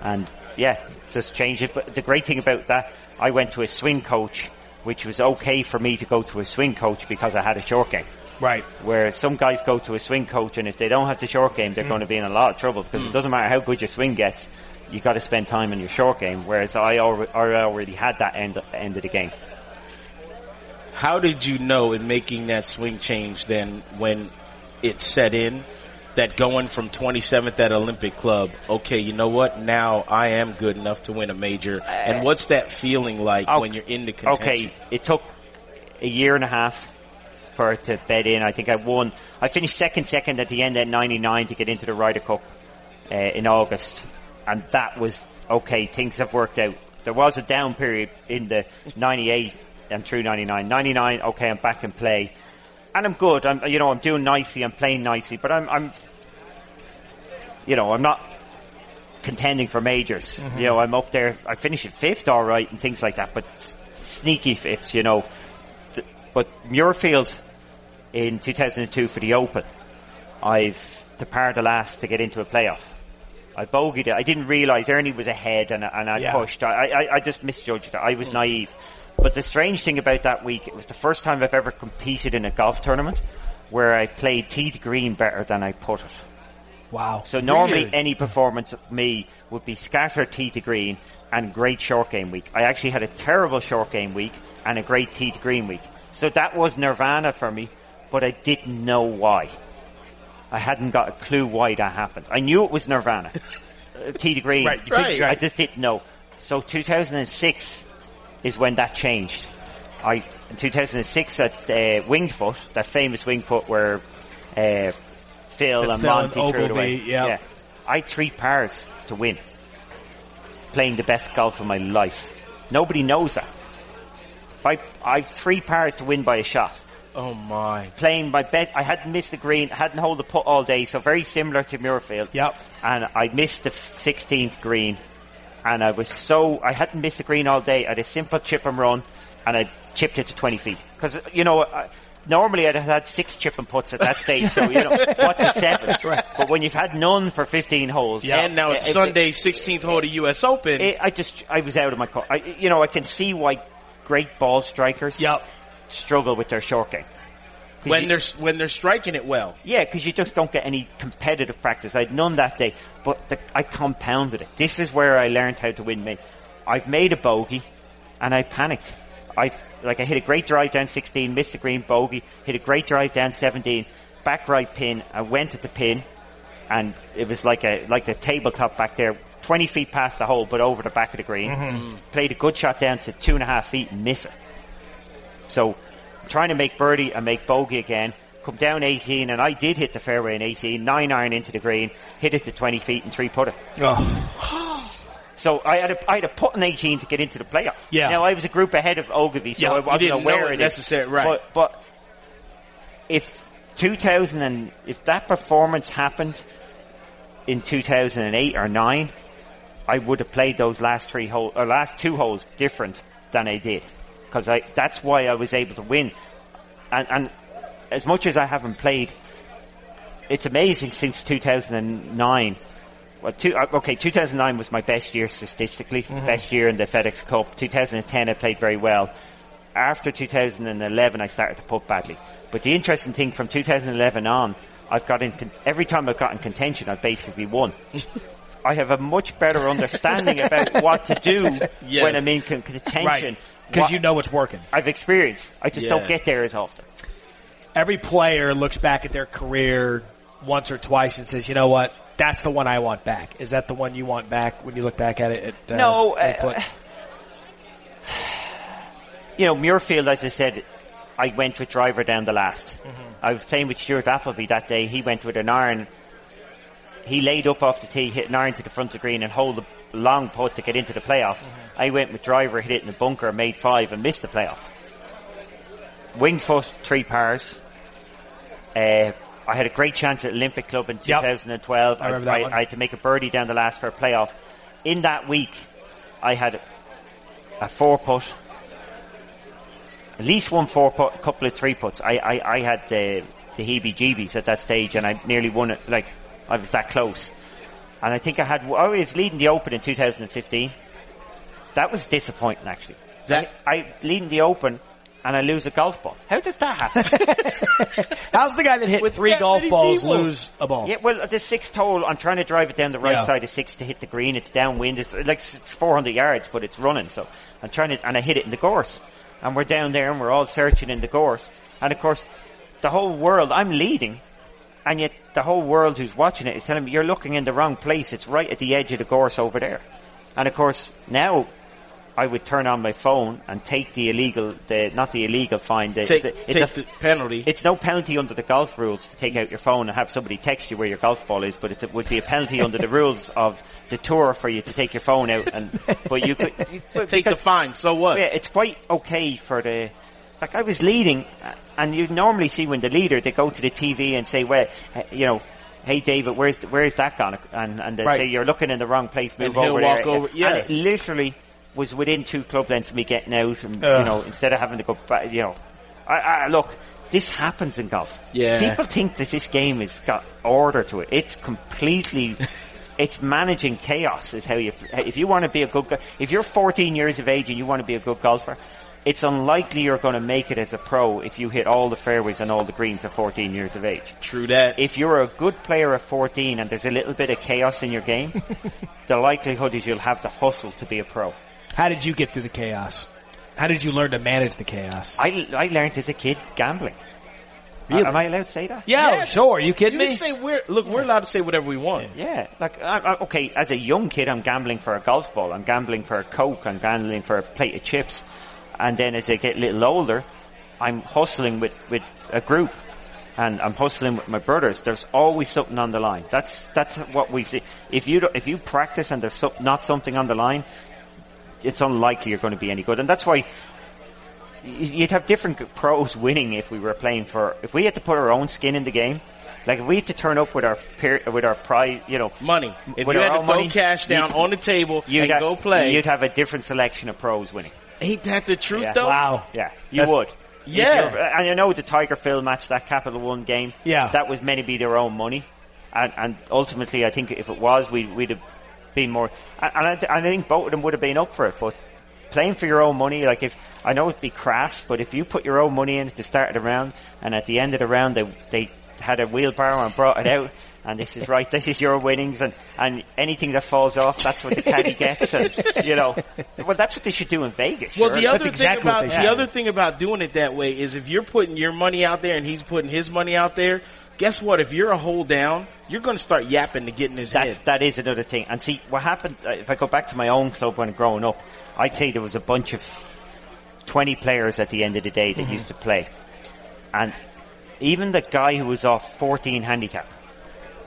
Speaker 4: and yeah, just change it. But the great thing about that, I went to a swing coach, which was okay for me to go to a swing coach because I had a short game.
Speaker 2: Right.
Speaker 4: Where some guys go to a swing coach, and if they don't have the short game, they're mm. going to be in a lot of trouble because it mm. doesn't matter how good your swing gets, you got to spend time in your short game. Whereas I already, I already had that end end of the game.
Speaker 3: How did you know in making that swing change then when it set in that going from 27th at Olympic Club, okay, you know what? Now I am good enough to win a major. And what's that feeling like
Speaker 4: Okay.
Speaker 3: when you're in the contention?
Speaker 4: Okay, it took a year and a half for it to bed in. I think I won. I finished second, second at the end at 99 to get into the Ryder Cup uh, in August, and that was okay. Things have worked out. There was a down period in the 98 and through 99. 99, okay, I'm back in play, and I'm good. I'm, you know, I'm doing nicely. I'm playing nicely, but I'm, I'm you know, I'm not contending for majors. Mm-hmm. You know, I'm up there. I finish at fifth, all right, and things like that. But s- sneaky fifths, you know. But Muirfield in 2002 for the Open, I've to par the last to get into a playoff. I bogeyed it. I didn't realise Ernie was ahead, and, I- and I
Speaker 2: Yeah.
Speaker 4: pushed. I, I, I just misjudged it. I was hmm. naive. But the strange thing about that week, it was the first time I've ever competed in a golf tournament where I played tee to green better than I put it
Speaker 2: Wow.
Speaker 4: So normally
Speaker 3: Weird.
Speaker 4: any performance of me would be scattered tee to green and great short game week. I actually had a terrible short game week and a great tee to green week. So that was nirvana for me, but I didn't know why. I hadn't got a clue why that happened. I knew it was nirvana. Uh, tee to green.
Speaker 2: Right, you
Speaker 3: think-
Speaker 4: I just didn't know. So 2006 is when that changed. I in 2006 at uh, Winged Foot, that famous Winged Foot where uh, Phil
Speaker 2: Phil
Speaker 4: and Monty
Speaker 2: and
Speaker 4: threw it away.
Speaker 2: Ogilvy, yeah.
Speaker 4: I had three pars to win, playing the best golf of my life. Nobody knows that. I I have three pars to win by a shot.
Speaker 3: Oh my.
Speaker 4: Playing my best. I hadn't missed the green, hadn't holed the putt all day, so very similar to Muirfield
Speaker 2: Yep.
Speaker 4: and I missed the 16th green, and I was so I hadn't missed the green all day. I had a simple chip and run, and I chipped it to 20 feet because you know. I, Normally I'd have had six chip and puts at that stage, so you know, what's a seven? But when you've had none for 15 holes, yeah.
Speaker 3: And now it's
Speaker 4: it- it-
Speaker 3: Sunday, 16th hole of the U.S. Open.
Speaker 4: it- I just, I was out of my, co- I, you know, I can see why great ball strikers
Speaker 2: Yep.
Speaker 4: struggle with their short game.
Speaker 3: When
Speaker 4: you-
Speaker 3: they're when they're striking it well.
Speaker 4: Yeah, because you just don't get any competitive practice. I had none that day, but the, I compounded it. This is where I learned how to win. Me, I've made a bogey, and I panicked. I like I hit a great drive down 16, missed the green bogey, hit a great drive down 17, back right pin. I went at the pin, and it was like a like the tabletop back there, 20 feet past the hole, but over the back of the green. Mm-hmm. Played a good shot down to two and a half feet and miss it. So trying to make birdie and make bogey again. Come down 18 and I did hit the fairway in 18, 9 iron into the green, hit it to 20 feet and 3 putter.
Speaker 2: Oh.
Speaker 4: So I had a, I had a putt in 18 to get into the playoff.
Speaker 2: Yeah.
Speaker 4: Now I was a group ahead of Ogilvy, so
Speaker 2: Yeah,
Speaker 4: I wasn't aware
Speaker 3: it
Speaker 4: of this.
Speaker 3: necessary- right.
Speaker 4: But, but if 2000 and, if that performance happened in 2008 or 9, I would have played those last three holes, or last two holes different than I did. Cause that's why I was able to win. And, and as much as I haven't played, it's amazing since 2009. Well, two, uh, okay, 2009 was my best year statistically, best year in the FedEx Cup. 2010 I played very well. After 2011 I started to putt badly. But the interesting thing from 2011 on, I've got in, every time I've got in contention I've basically won. I have a much better understanding about what to do
Speaker 3: Yes.
Speaker 4: when I'm in con- contention.
Speaker 2: Right. Because
Speaker 4: What
Speaker 2: you know what's working.
Speaker 4: I've experienced. I just
Speaker 3: Yeah.
Speaker 4: don't get there as often.
Speaker 2: Every player looks back at their career once or twice and says, you know what? That's the one I want back. Is that the one you want back when you look back at it? At, uh,
Speaker 4: No, uh, you know, Muirfield, as I said, I went with driver down the last.
Speaker 2: Mm-hmm.
Speaker 4: I was playing with Stuart Appleby that day. He went with an iron. He laid up off the tee, hit an iron to the front of the green, and holed a long putt to get into the playoff.
Speaker 2: Mm-hmm.
Speaker 4: I went with driver, hit it in the bunker, made five, and missed the playoff. Winged foot, three pars. Uh, I had a great chance at Olympic Club in
Speaker 2: Yep.
Speaker 4: 2012.
Speaker 2: I remember that
Speaker 4: I,
Speaker 2: one.
Speaker 4: I had to make a birdie down the last for a playoff. In that week, I had a four putt, at least one four putt, a couple of three putts. I, I, I had the, the heebie-jeebies at that stage and I nearly won it, like, I was that close. And I think I had, oh, I was leading the Open in 2015. That was disappointing actually.
Speaker 3: That-
Speaker 4: I, I leading the Open and I lose a golf ball. How does that happen?
Speaker 2: How's the guy that hit
Speaker 3: With
Speaker 2: three golf balls lose a ball?
Speaker 4: yeah, well, the sixth hole, I'm trying to drive it down the right
Speaker 2: Yeah.
Speaker 4: side of six to hit the green. It's downwind. It's like it's 400 yards, but it's running. So I'm trying to, and I hit it in the gorse. And we're down there and we're all searching in the gorse. And of course, the whole world, I'm leading. And yet the whole world who's watching it is telling me, you're looking in the wrong place. It's right at the edge of the gorse over there. And of course, now I would turn on my phone and take the illegal, the, not the illegal fine, the,
Speaker 3: Take,
Speaker 4: the, it's
Speaker 3: take
Speaker 4: a-
Speaker 3: the penalty.
Speaker 4: it's no penalty under the golf rules to take out your phone and have somebody text you where your golf ball is, but it's, it would be a penalty under the rules of the tour for you to take your phone out and, but you could, you-
Speaker 3: Take the fine. So what?
Speaker 4: yeah, it's quite okay for the, like I was leading and you normally see when the leader, they go to the TV and say, well, you know, hey David, where's, where's that gone? And, and they
Speaker 2: Right.
Speaker 4: say, you're looking in the wrong place, move
Speaker 3: And
Speaker 4: over
Speaker 3: walk
Speaker 4: there.
Speaker 3: over-
Speaker 4: And
Speaker 3: yes.
Speaker 4: it literally was within two club lengths of me getting out and, you know, instead of having to go back, you know, I, I, look, this happens in golf.
Speaker 3: Yeah.
Speaker 4: People think that this game has got order to it. It's completely, it's managing chaos is how you, if you want to be a good, go- if you're 14 years of age and you want to be a good golfer, it's unlikely you're going to make it as a pro if you hit all the fairways and all the greens at 14 years of age.
Speaker 3: True that.
Speaker 4: If you're a good player at 14 and there's a little bit of chaos in your game, the likelihood is you'll have the hustle to be a pro.
Speaker 2: How did you get through the chaos? How did you learn to manage the chaos?
Speaker 4: I, I learned as a kid gambling.
Speaker 2: Really?
Speaker 4: Am I allowed to say that?
Speaker 2: Yeah,
Speaker 3: Yes.
Speaker 2: sure. You kidding
Speaker 3: You
Speaker 2: me?
Speaker 3: say we're look. We're allowed to say whatever we want.
Speaker 4: Yeah, like I, I, okay, as a young kid, I'm gambling for a golf ball. I'm gambling for a coke. I'm gambling for a plate of chips. And then as I get a little older, I'm hustling with with a group, and I'm hustling with my brothers. There's always something on the line. That's that's what we see. If you if you practice and there's so, not something on the line, it's unlikely you're going to be any good. And that's why you'd have different pros winning if we were playing for. If we had to put our own skin in the game. Like if we had to turn up with our peer, with our prize, you know,
Speaker 3: Money. If you had to throw
Speaker 4: money,
Speaker 3: cash down on the table and
Speaker 4: have,
Speaker 3: go play,
Speaker 4: You'd have a different selection of pros winning.
Speaker 3: Ain't that the truth
Speaker 4: Yeah.
Speaker 3: though?
Speaker 2: Wow.
Speaker 4: Yeah, you
Speaker 2: That's-
Speaker 4: would.
Speaker 3: Yeah.
Speaker 4: you're- and you know with the Tiger Phil match, that Capital One game.
Speaker 2: Yeah.
Speaker 4: that was meant to be their own money, and and ultimately, I think if it was, we we'd have been more. And and I, th- I think both of them would have been up for it, but. Playing for your own money, like if I know it'd be crass, but if you put your own money in at the start of the round, and at the end of the round they they had a wheelbarrow and brought it out, and this is right, this is your winnings, and and anything that falls off, that's what the caddy gets, and you know, well that's what they should do in Vegas.
Speaker 3: Well,
Speaker 4: sure.
Speaker 3: the other
Speaker 2: exactly
Speaker 3: thing about the other thing about doing it that way is if you're putting your money out there and he's putting his money out there, guess what? If you're a hold down, you're going to start yapping to get in his
Speaker 4: That's,
Speaker 3: head.
Speaker 4: that is another thing. And see, what happened, uh, if I go back to my own club when growing up, I'd say there was a bunch of 20 players at the end of the day that used to play. And even the guy who was off 14 handicap,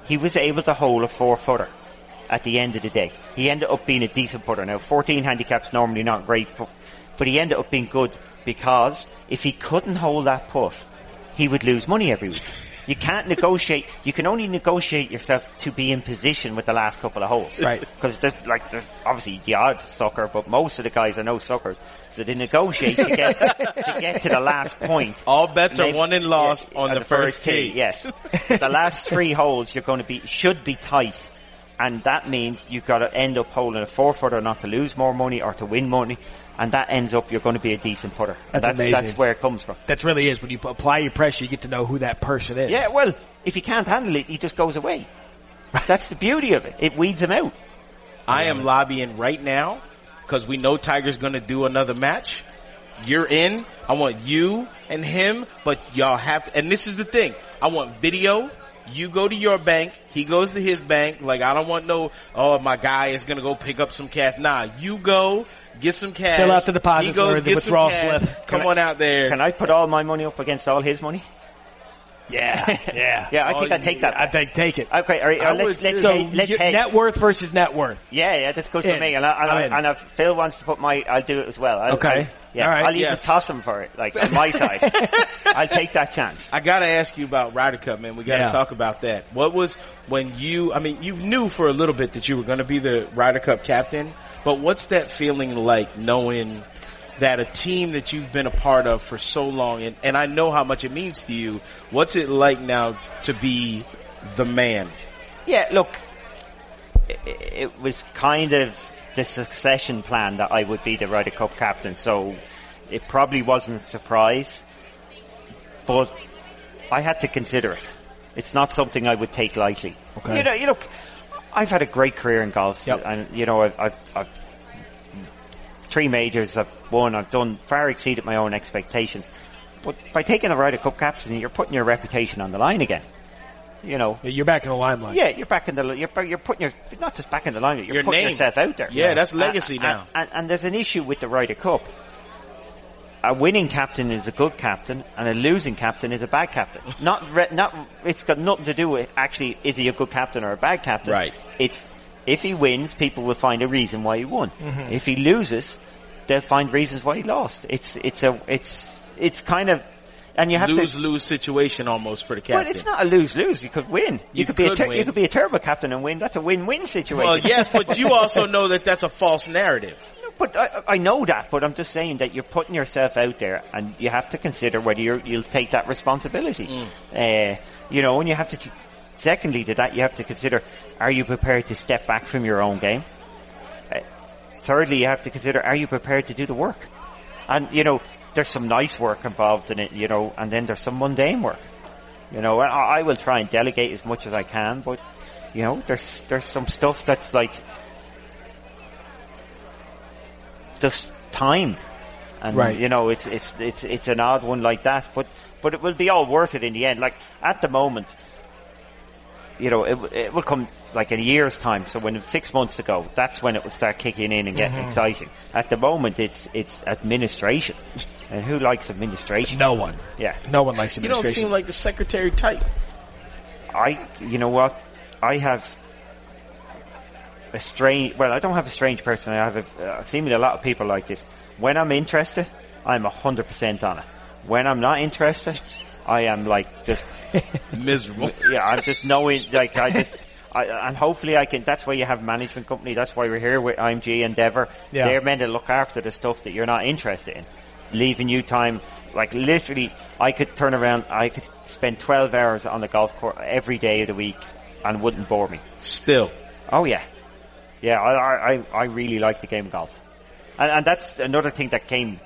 Speaker 4: he was able to hold a four footer at the end of the day. He ended up being a decent putter. Now, 14 handicap's normally not great, but, but he ended up being good because if he couldn't hold that putt, he would lose money every week. You can't negotiate. You can only negotiate yourself to be in position with the last couple of holes.
Speaker 2: Right.
Speaker 4: Because there's like there's obviously the odd sucker, but most of the guys are no suckers. So they negotiate to get to get to the last point.
Speaker 3: All bets are won and lost
Speaker 4: yeah,
Speaker 3: on the, first tee.
Speaker 4: Yes, the last three holes you're going to be should be tight, and that means you've got to end up holding a four footer not to lose more money or to win money, and that ends up you're going to be a decent putter. And
Speaker 2: That's
Speaker 4: that's
Speaker 2: amazing.
Speaker 4: that's where it comes from.
Speaker 2: That really is when you apply your pressure, you get to know who that person is.
Speaker 4: Yeah, well, if he can't handle it, he just goes away. That's the beauty of it. It weeds him out.
Speaker 3: I am lobbying right now because we know Tiger's going to do another match. You're in. I want you and him, but y'all have to, and this is the thing. I want video. You go to your bank. He goes to his bank. Like, I don't want no, oh, my guy is going to go pick up some cash. Nah, you go, get some cash.
Speaker 2: Fill out the deposits
Speaker 3: He goes,
Speaker 2: or the
Speaker 3: get
Speaker 2: withdrawal
Speaker 3: some cash.
Speaker 2: slip.
Speaker 3: Come
Speaker 4: I-
Speaker 3: on out there.
Speaker 4: Can I put all my money up against all his money?
Speaker 2: Yeah. Yeah.
Speaker 4: Yeah, I
Speaker 3: Oh,
Speaker 4: think I take that.
Speaker 2: I think take it.
Speaker 4: Okay, all right,
Speaker 3: I
Speaker 4: uh, let's
Speaker 3: would
Speaker 4: let's
Speaker 3: too.
Speaker 2: So
Speaker 4: head, let's head.
Speaker 2: net worth versus net worth.
Speaker 4: Yeah, yeah, that's good for
Speaker 2: In.
Speaker 4: me. And, I, and,
Speaker 2: I'm in.
Speaker 4: and if Phil wants to put my, I'll do it as well. I'll,
Speaker 2: Okay.
Speaker 4: I'll- yeah,
Speaker 2: All right.
Speaker 4: I'll even
Speaker 3: Yes.
Speaker 4: toss him for it, like on my side. I'll take that chance.
Speaker 3: I gotta ask you about Ryder Cup, man. We gotta
Speaker 2: Yeah.
Speaker 3: talk about that. What was when you? I mean, you knew for a little bit that you were going to be the Ryder Cup captain, but what's that feeling like knowing that a team that you've been a part of for so long, and, and I know how much it means to you. What's it like now to be the man?
Speaker 4: Yeah, look, it, it was kind of the succession plan that I would be the Ryder Cup captain, so it probably wasn't a surprise, but I had to consider it. It's not something I would take lightly.
Speaker 2: Okay.
Speaker 4: You know, you look, I've had a great career in golf,
Speaker 2: Yep.
Speaker 4: and you know, I've, I've, I've three majors I've won, I've done far exceeded my own expectations. But by taking a Ryder Cup captaincy, you're putting your reputation on the line again. You know,
Speaker 2: You're back in the limelight.
Speaker 4: yeah, you're back in the you're you're putting your not just back in the line, you're
Speaker 3: Your
Speaker 4: putting
Speaker 3: name.
Speaker 4: yourself out there.
Speaker 3: Yeah, that's legacy
Speaker 4: and,
Speaker 3: now.
Speaker 4: And, and there's an issue with the Ryder Cup. A winning captain is a good captain, and a losing captain is a bad captain. Not re- not it's got nothing to do with actually is he a good captain or a bad captain.
Speaker 3: Right.
Speaker 4: It's if he wins, people will find a reason why he won.
Speaker 3: Mm-hmm.
Speaker 4: If he loses, they'll find reasons why he lost. It's it's a it's it's kind of and you have to
Speaker 3: Lose lose situation almost for the
Speaker 4: but
Speaker 3: captain.
Speaker 4: it's not a lose lose. You could win. You,
Speaker 3: You
Speaker 4: could, be a ter- you could be a terrible captain and win. That's a win win situation.
Speaker 3: well, yes, but you also know that that's a false narrative.
Speaker 4: But I, I know that. But I'm just saying that you're putting yourself out there, and you have to consider whether you're, you'll take that responsibility. Uh, you know, and you have to. t- Secondly, to that, you have to consider: Are you prepared to step back from your own game? Uh, thirdly, you have to consider: Are you prepared to do the work? And, you know, there's some nice work involved in it, you know, and then there's some mundane work. You know, and I, I will try and delegate as much as I can, but, you know, there's, there's some stuff that's like, just time. And,
Speaker 2: Right.
Speaker 4: you know, it's, it's, it's, it's an odd one like that, but, but it will be all worth it in the end. Like, at the moment, you know, it, it will come like in a year's time. So when it's six months to go, that's when it will start kicking in and getting mm-hmm. exciting. At the moment, it's it's administration, and who likes administration?
Speaker 2: No one.
Speaker 4: Yeah,
Speaker 2: No one likes administration.
Speaker 3: You don't seem like the secretary type.
Speaker 4: I. You know what? I have a strange. Well, I don't have a strange person. I have. A, I've seen with a lot of people like this. When I'm interested, I'm hundred percent on it. When I'm not interested, I am like just
Speaker 3: Miserable.
Speaker 4: yeah, I'm just knowing, like, I just, I, and hopefully I can, that's why you have management company, that's why we're here with IMG Endeavor.
Speaker 2: Yeah.
Speaker 4: They're meant to look after the stuff that you're not interested in. Leaving you time, like literally, I could turn around, I could spend 12 hours on the golf course every day of the week and wouldn't bore me.
Speaker 3: Still.
Speaker 4: Oh yeah. Yeah, I, I, I really like the game of golf. And, and that's another thing that came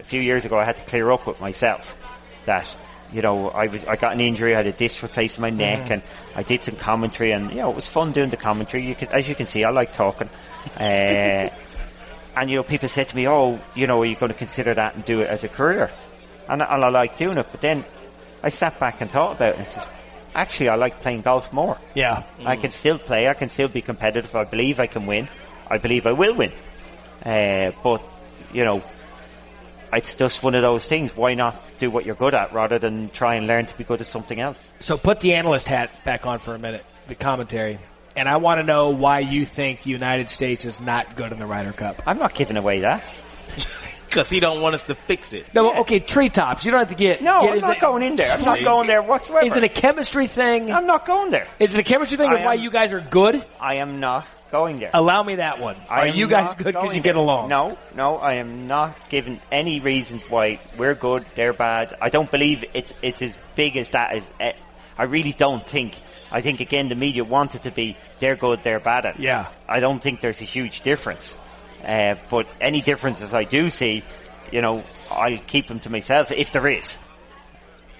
Speaker 4: a few years ago I had to clear up with myself. That, you know, I was, I got an injury, I had a disc replaced in my neck and I did some commentary and, you know, it was fun doing the commentary. You could, as you can see, I like talking. Uh, and, you know, people said to me, oh, you know, are you going to consider that and do it as a career? And, I- and I like doing it, but then I sat back and thought about it and said, actually I like playing golf more.
Speaker 2: yeah.
Speaker 4: I can still play. I can still be competitive. I believe I can win. I believe I will win. Uh, but you know, it's just one of those things. Why not do what you're good at rather than try and learn to be good at something else?
Speaker 2: So put the analyst hat back on for a minute, the commentary. And I want to know why you think the United States is not good in the Ryder Cup.
Speaker 4: I'm not giving away that.
Speaker 3: Cause he don't want us to fix it.
Speaker 2: No, okay, treetops. You don't have to get.
Speaker 4: No,
Speaker 2: get,
Speaker 4: I'm not
Speaker 2: it-
Speaker 4: going in there. I'm not going there whatsoever.
Speaker 2: Is it a chemistry thing?
Speaker 4: I'm not going there.
Speaker 2: Is it a chemistry thing of why you guys are good?
Speaker 4: I am not going there.
Speaker 2: Allow me that one.
Speaker 4: I
Speaker 2: Are you guys good because
Speaker 4: going
Speaker 2: you get along?
Speaker 4: No, no, I am not giving any reasons why we're good, they're bad. I don't believe it's it's as big as that. As eh, I really don't think. I think again the media want it to be they're good, they're bad at. it.
Speaker 2: Yeah.
Speaker 4: I don't think there's a huge difference. Uh, but any differences I do see, you know, I'll keep them to myself if there is.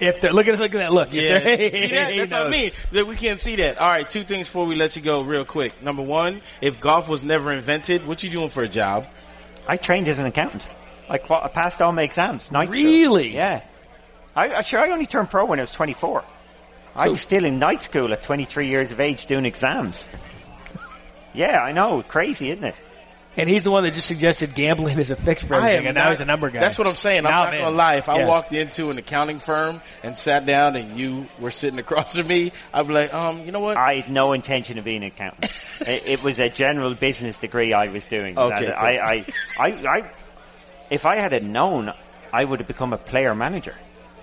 Speaker 2: If they're look at look at that look. If
Speaker 3: Yeah, see that?
Speaker 2: he
Speaker 3: That's what I mean. That we can't see that. All right, two things before we let you go, real quick. Number one, if golf was never invented, what you doing for a job?
Speaker 4: I trained as an accountant. I, qua- I passed all my exams. Night school.
Speaker 2: Really?
Speaker 4: Yeah. I, I sure I only turned pro when I was 24. I was still in night school at 23 years of age doing exams. Yeah, I know. Crazy, isn't it?
Speaker 2: And he's the one that just suggested gambling is a fix for everything, and now he's a number guy.
Speaker 3: That's what I'm saying.
Speaker 2: Now
Speaker 3: I'm not
Speaker 2: I'm
Speaker 3: gonna lie. If I
Speaker 2: Yeah.
Speaker 3: walked into an accounting firm and sat down and you were sitting across from me, I'd be like, um, you know what?
Speaker 4: I had no intention of being an accountant. it, it was a general business degree I was doing.
Speaker 3: Okay,
Speaker 4: I, I, I, I, if I had have known, I would have become a player manager.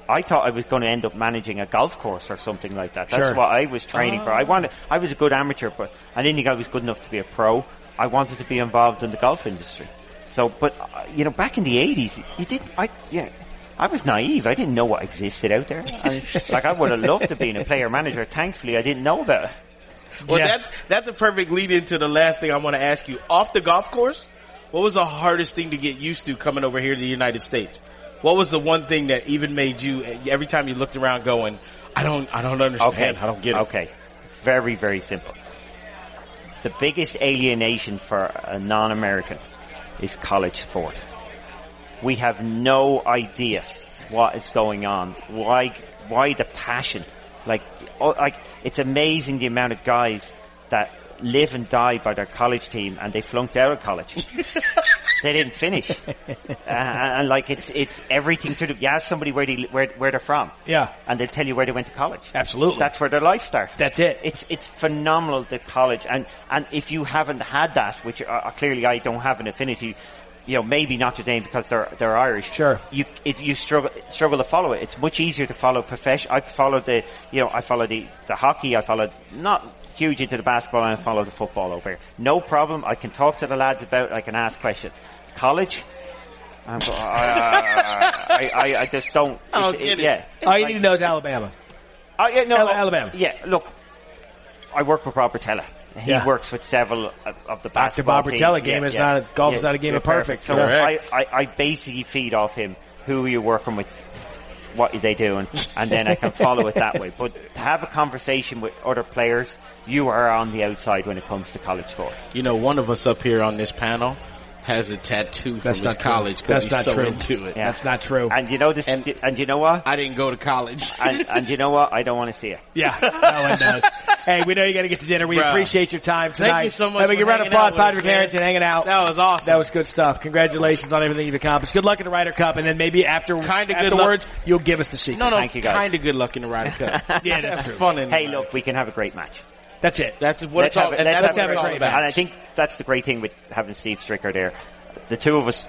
Speaker 4: I thought I was going to end up managing a golf course or something like that. That's
Speaker 2: Sure.
Speaker 4: what I was training for. I wanted, I was a good amateur, but I didn't think I was good enough to be a pro. I wanted to be involved in the golf industry. So, but uh, you know, back in the eighties, you didn't. I yeah. I was naive. I didn't know what existed out there. I, like I would have loved to be a player manager. Thankfully, I didn't know about it.
Speaker 3: Well,
Speaker 2: Yeah.
Speaker 3: that's that's a perfect lead into the last thing I want to ask you. Off the golf course, what was the hardest thing to get used to coming over here to the United States? What was the one thing that even made you every time you looked around going, I don't, I don't understand. Okay. I don't get it.
Speaker 4: Okay. Very, very simple. The biggest alienation for a non-American is college sport. We have no idea what is going on. Why, why the passion? Like, oh, like, it's amazing the amount of guys that live and die by their college team and they flunked out of college. they didn't finish. uh, and like, it's, it's everything to do. You ask somebody where they, where, where they're from.
Speaker 2: Yeah.
Speaker 4: And they'll tell you where they went to college.
Speaker 2: Absolutely.
Speaker 4: That's where their life started.
Speaker 2: That's it.
Speaker 4: It's it's phenomenal the college, and and if you haven't had that, which uh, clearly I don't have an affinity, you know, maybe Notre Dame because they're they're Irish.
Speaker 2: Sure.
Speaker 4: You if you struggle struggle to follow it, it's much easier to follow profession. I follow the you know I follow the the hockey. I follow not huge into the basketball, and I follow the football over here. No problem. I can talk to the lads about. I can ask questions. College. Um, I'm I, I, I, I just don't.
Speaker 3: I don't oh,
Speaker 4: it's-
Speaker 3: get it.
Speaker 4: Yeah.
Speaker 2: All you need to know is Alabama.
Speaker 4: Oh, yeah, no,
Speaker 2: Al- Alabama.
Speaker 4: Yeah, look, I work with Bob Rotella. He
Speaker 2: Yeah.
Speaker 4: works with several of, of the
Speaker 2: Dr.
Speaker 4: basketball
Speaker 2: Bob Rotella
Speaker 4: teams.
Speaker 2: game is not a- golf is not a game of perfect.
Speaker 4: So I, I, I basically feed off him who are you're working with, what are they doing, and then I can follow it that way. But to have a conversation with other players, you are on the outside when it comes to college sport.
Speaker 3: You know, one of us up here on this panel has a tattoo
Speaker 2: That's
Speaker 3: from his
Speaker 2: true.
Speaker 3: college because he's
Speaker 2: not
Speaker 3: so
Speaker 2: true.
Speaker 3: into it.
Speaker 4: Yeah.
Speaker 2: That's not true.
Speaker 4: And you know this,
Speaker 3: And-
Speaker 4: and, you know what?
Speaker 3: I didn't go to college.
Speaker 4: and, and you know what? I don't want to see it.
Speaker 2: Yeah, no one does. hey, we know you got to get to dinner. We
Speaker 3: Bruh.
Speaker 2: appreciate your time tonight.
Speaker 3: Thank you so much
Speaker 2: Hey, we
Speaker 3: for
Speaker 2: can round of
Speaker 3: hanging out
Speaker 2: applause, Patrick. Harrington, hanging out.
Speaker 3: that was awesome.
Speaker 2: That was good stuff. Congratulations on everything you've accomplished. Good luck in the Ryder Cup, and then maybe after
Speaker 3: Kinda good
Speaker 2: afterwards, you'll give us the secret.
Speaker 3: no, no,
Speaker 4: Thank you, guys.
Speaker 3: kind of good luck in the Ryder Cup.
Speaker 2: Yeah, that's
Speaker 3: Have
Speaker 2: true.
Speaker 3: fun in
Speaker 4: Hey,
Speaker 3: the
Speaker 4: look, we can have a great match.
Speaker 2: That's it.
Speaker 3: That's what
Speaker 4: Let's
Speaker 3: it's all,
Speaker 4: it-
Speaker 3: and
Speaker 4: let's
Speaker 3: that's
Speaker 2: have
Speaker 3: what it's all about.
Speaker 4: And I think that's the great thing with having Steve Stricker there. The two of us,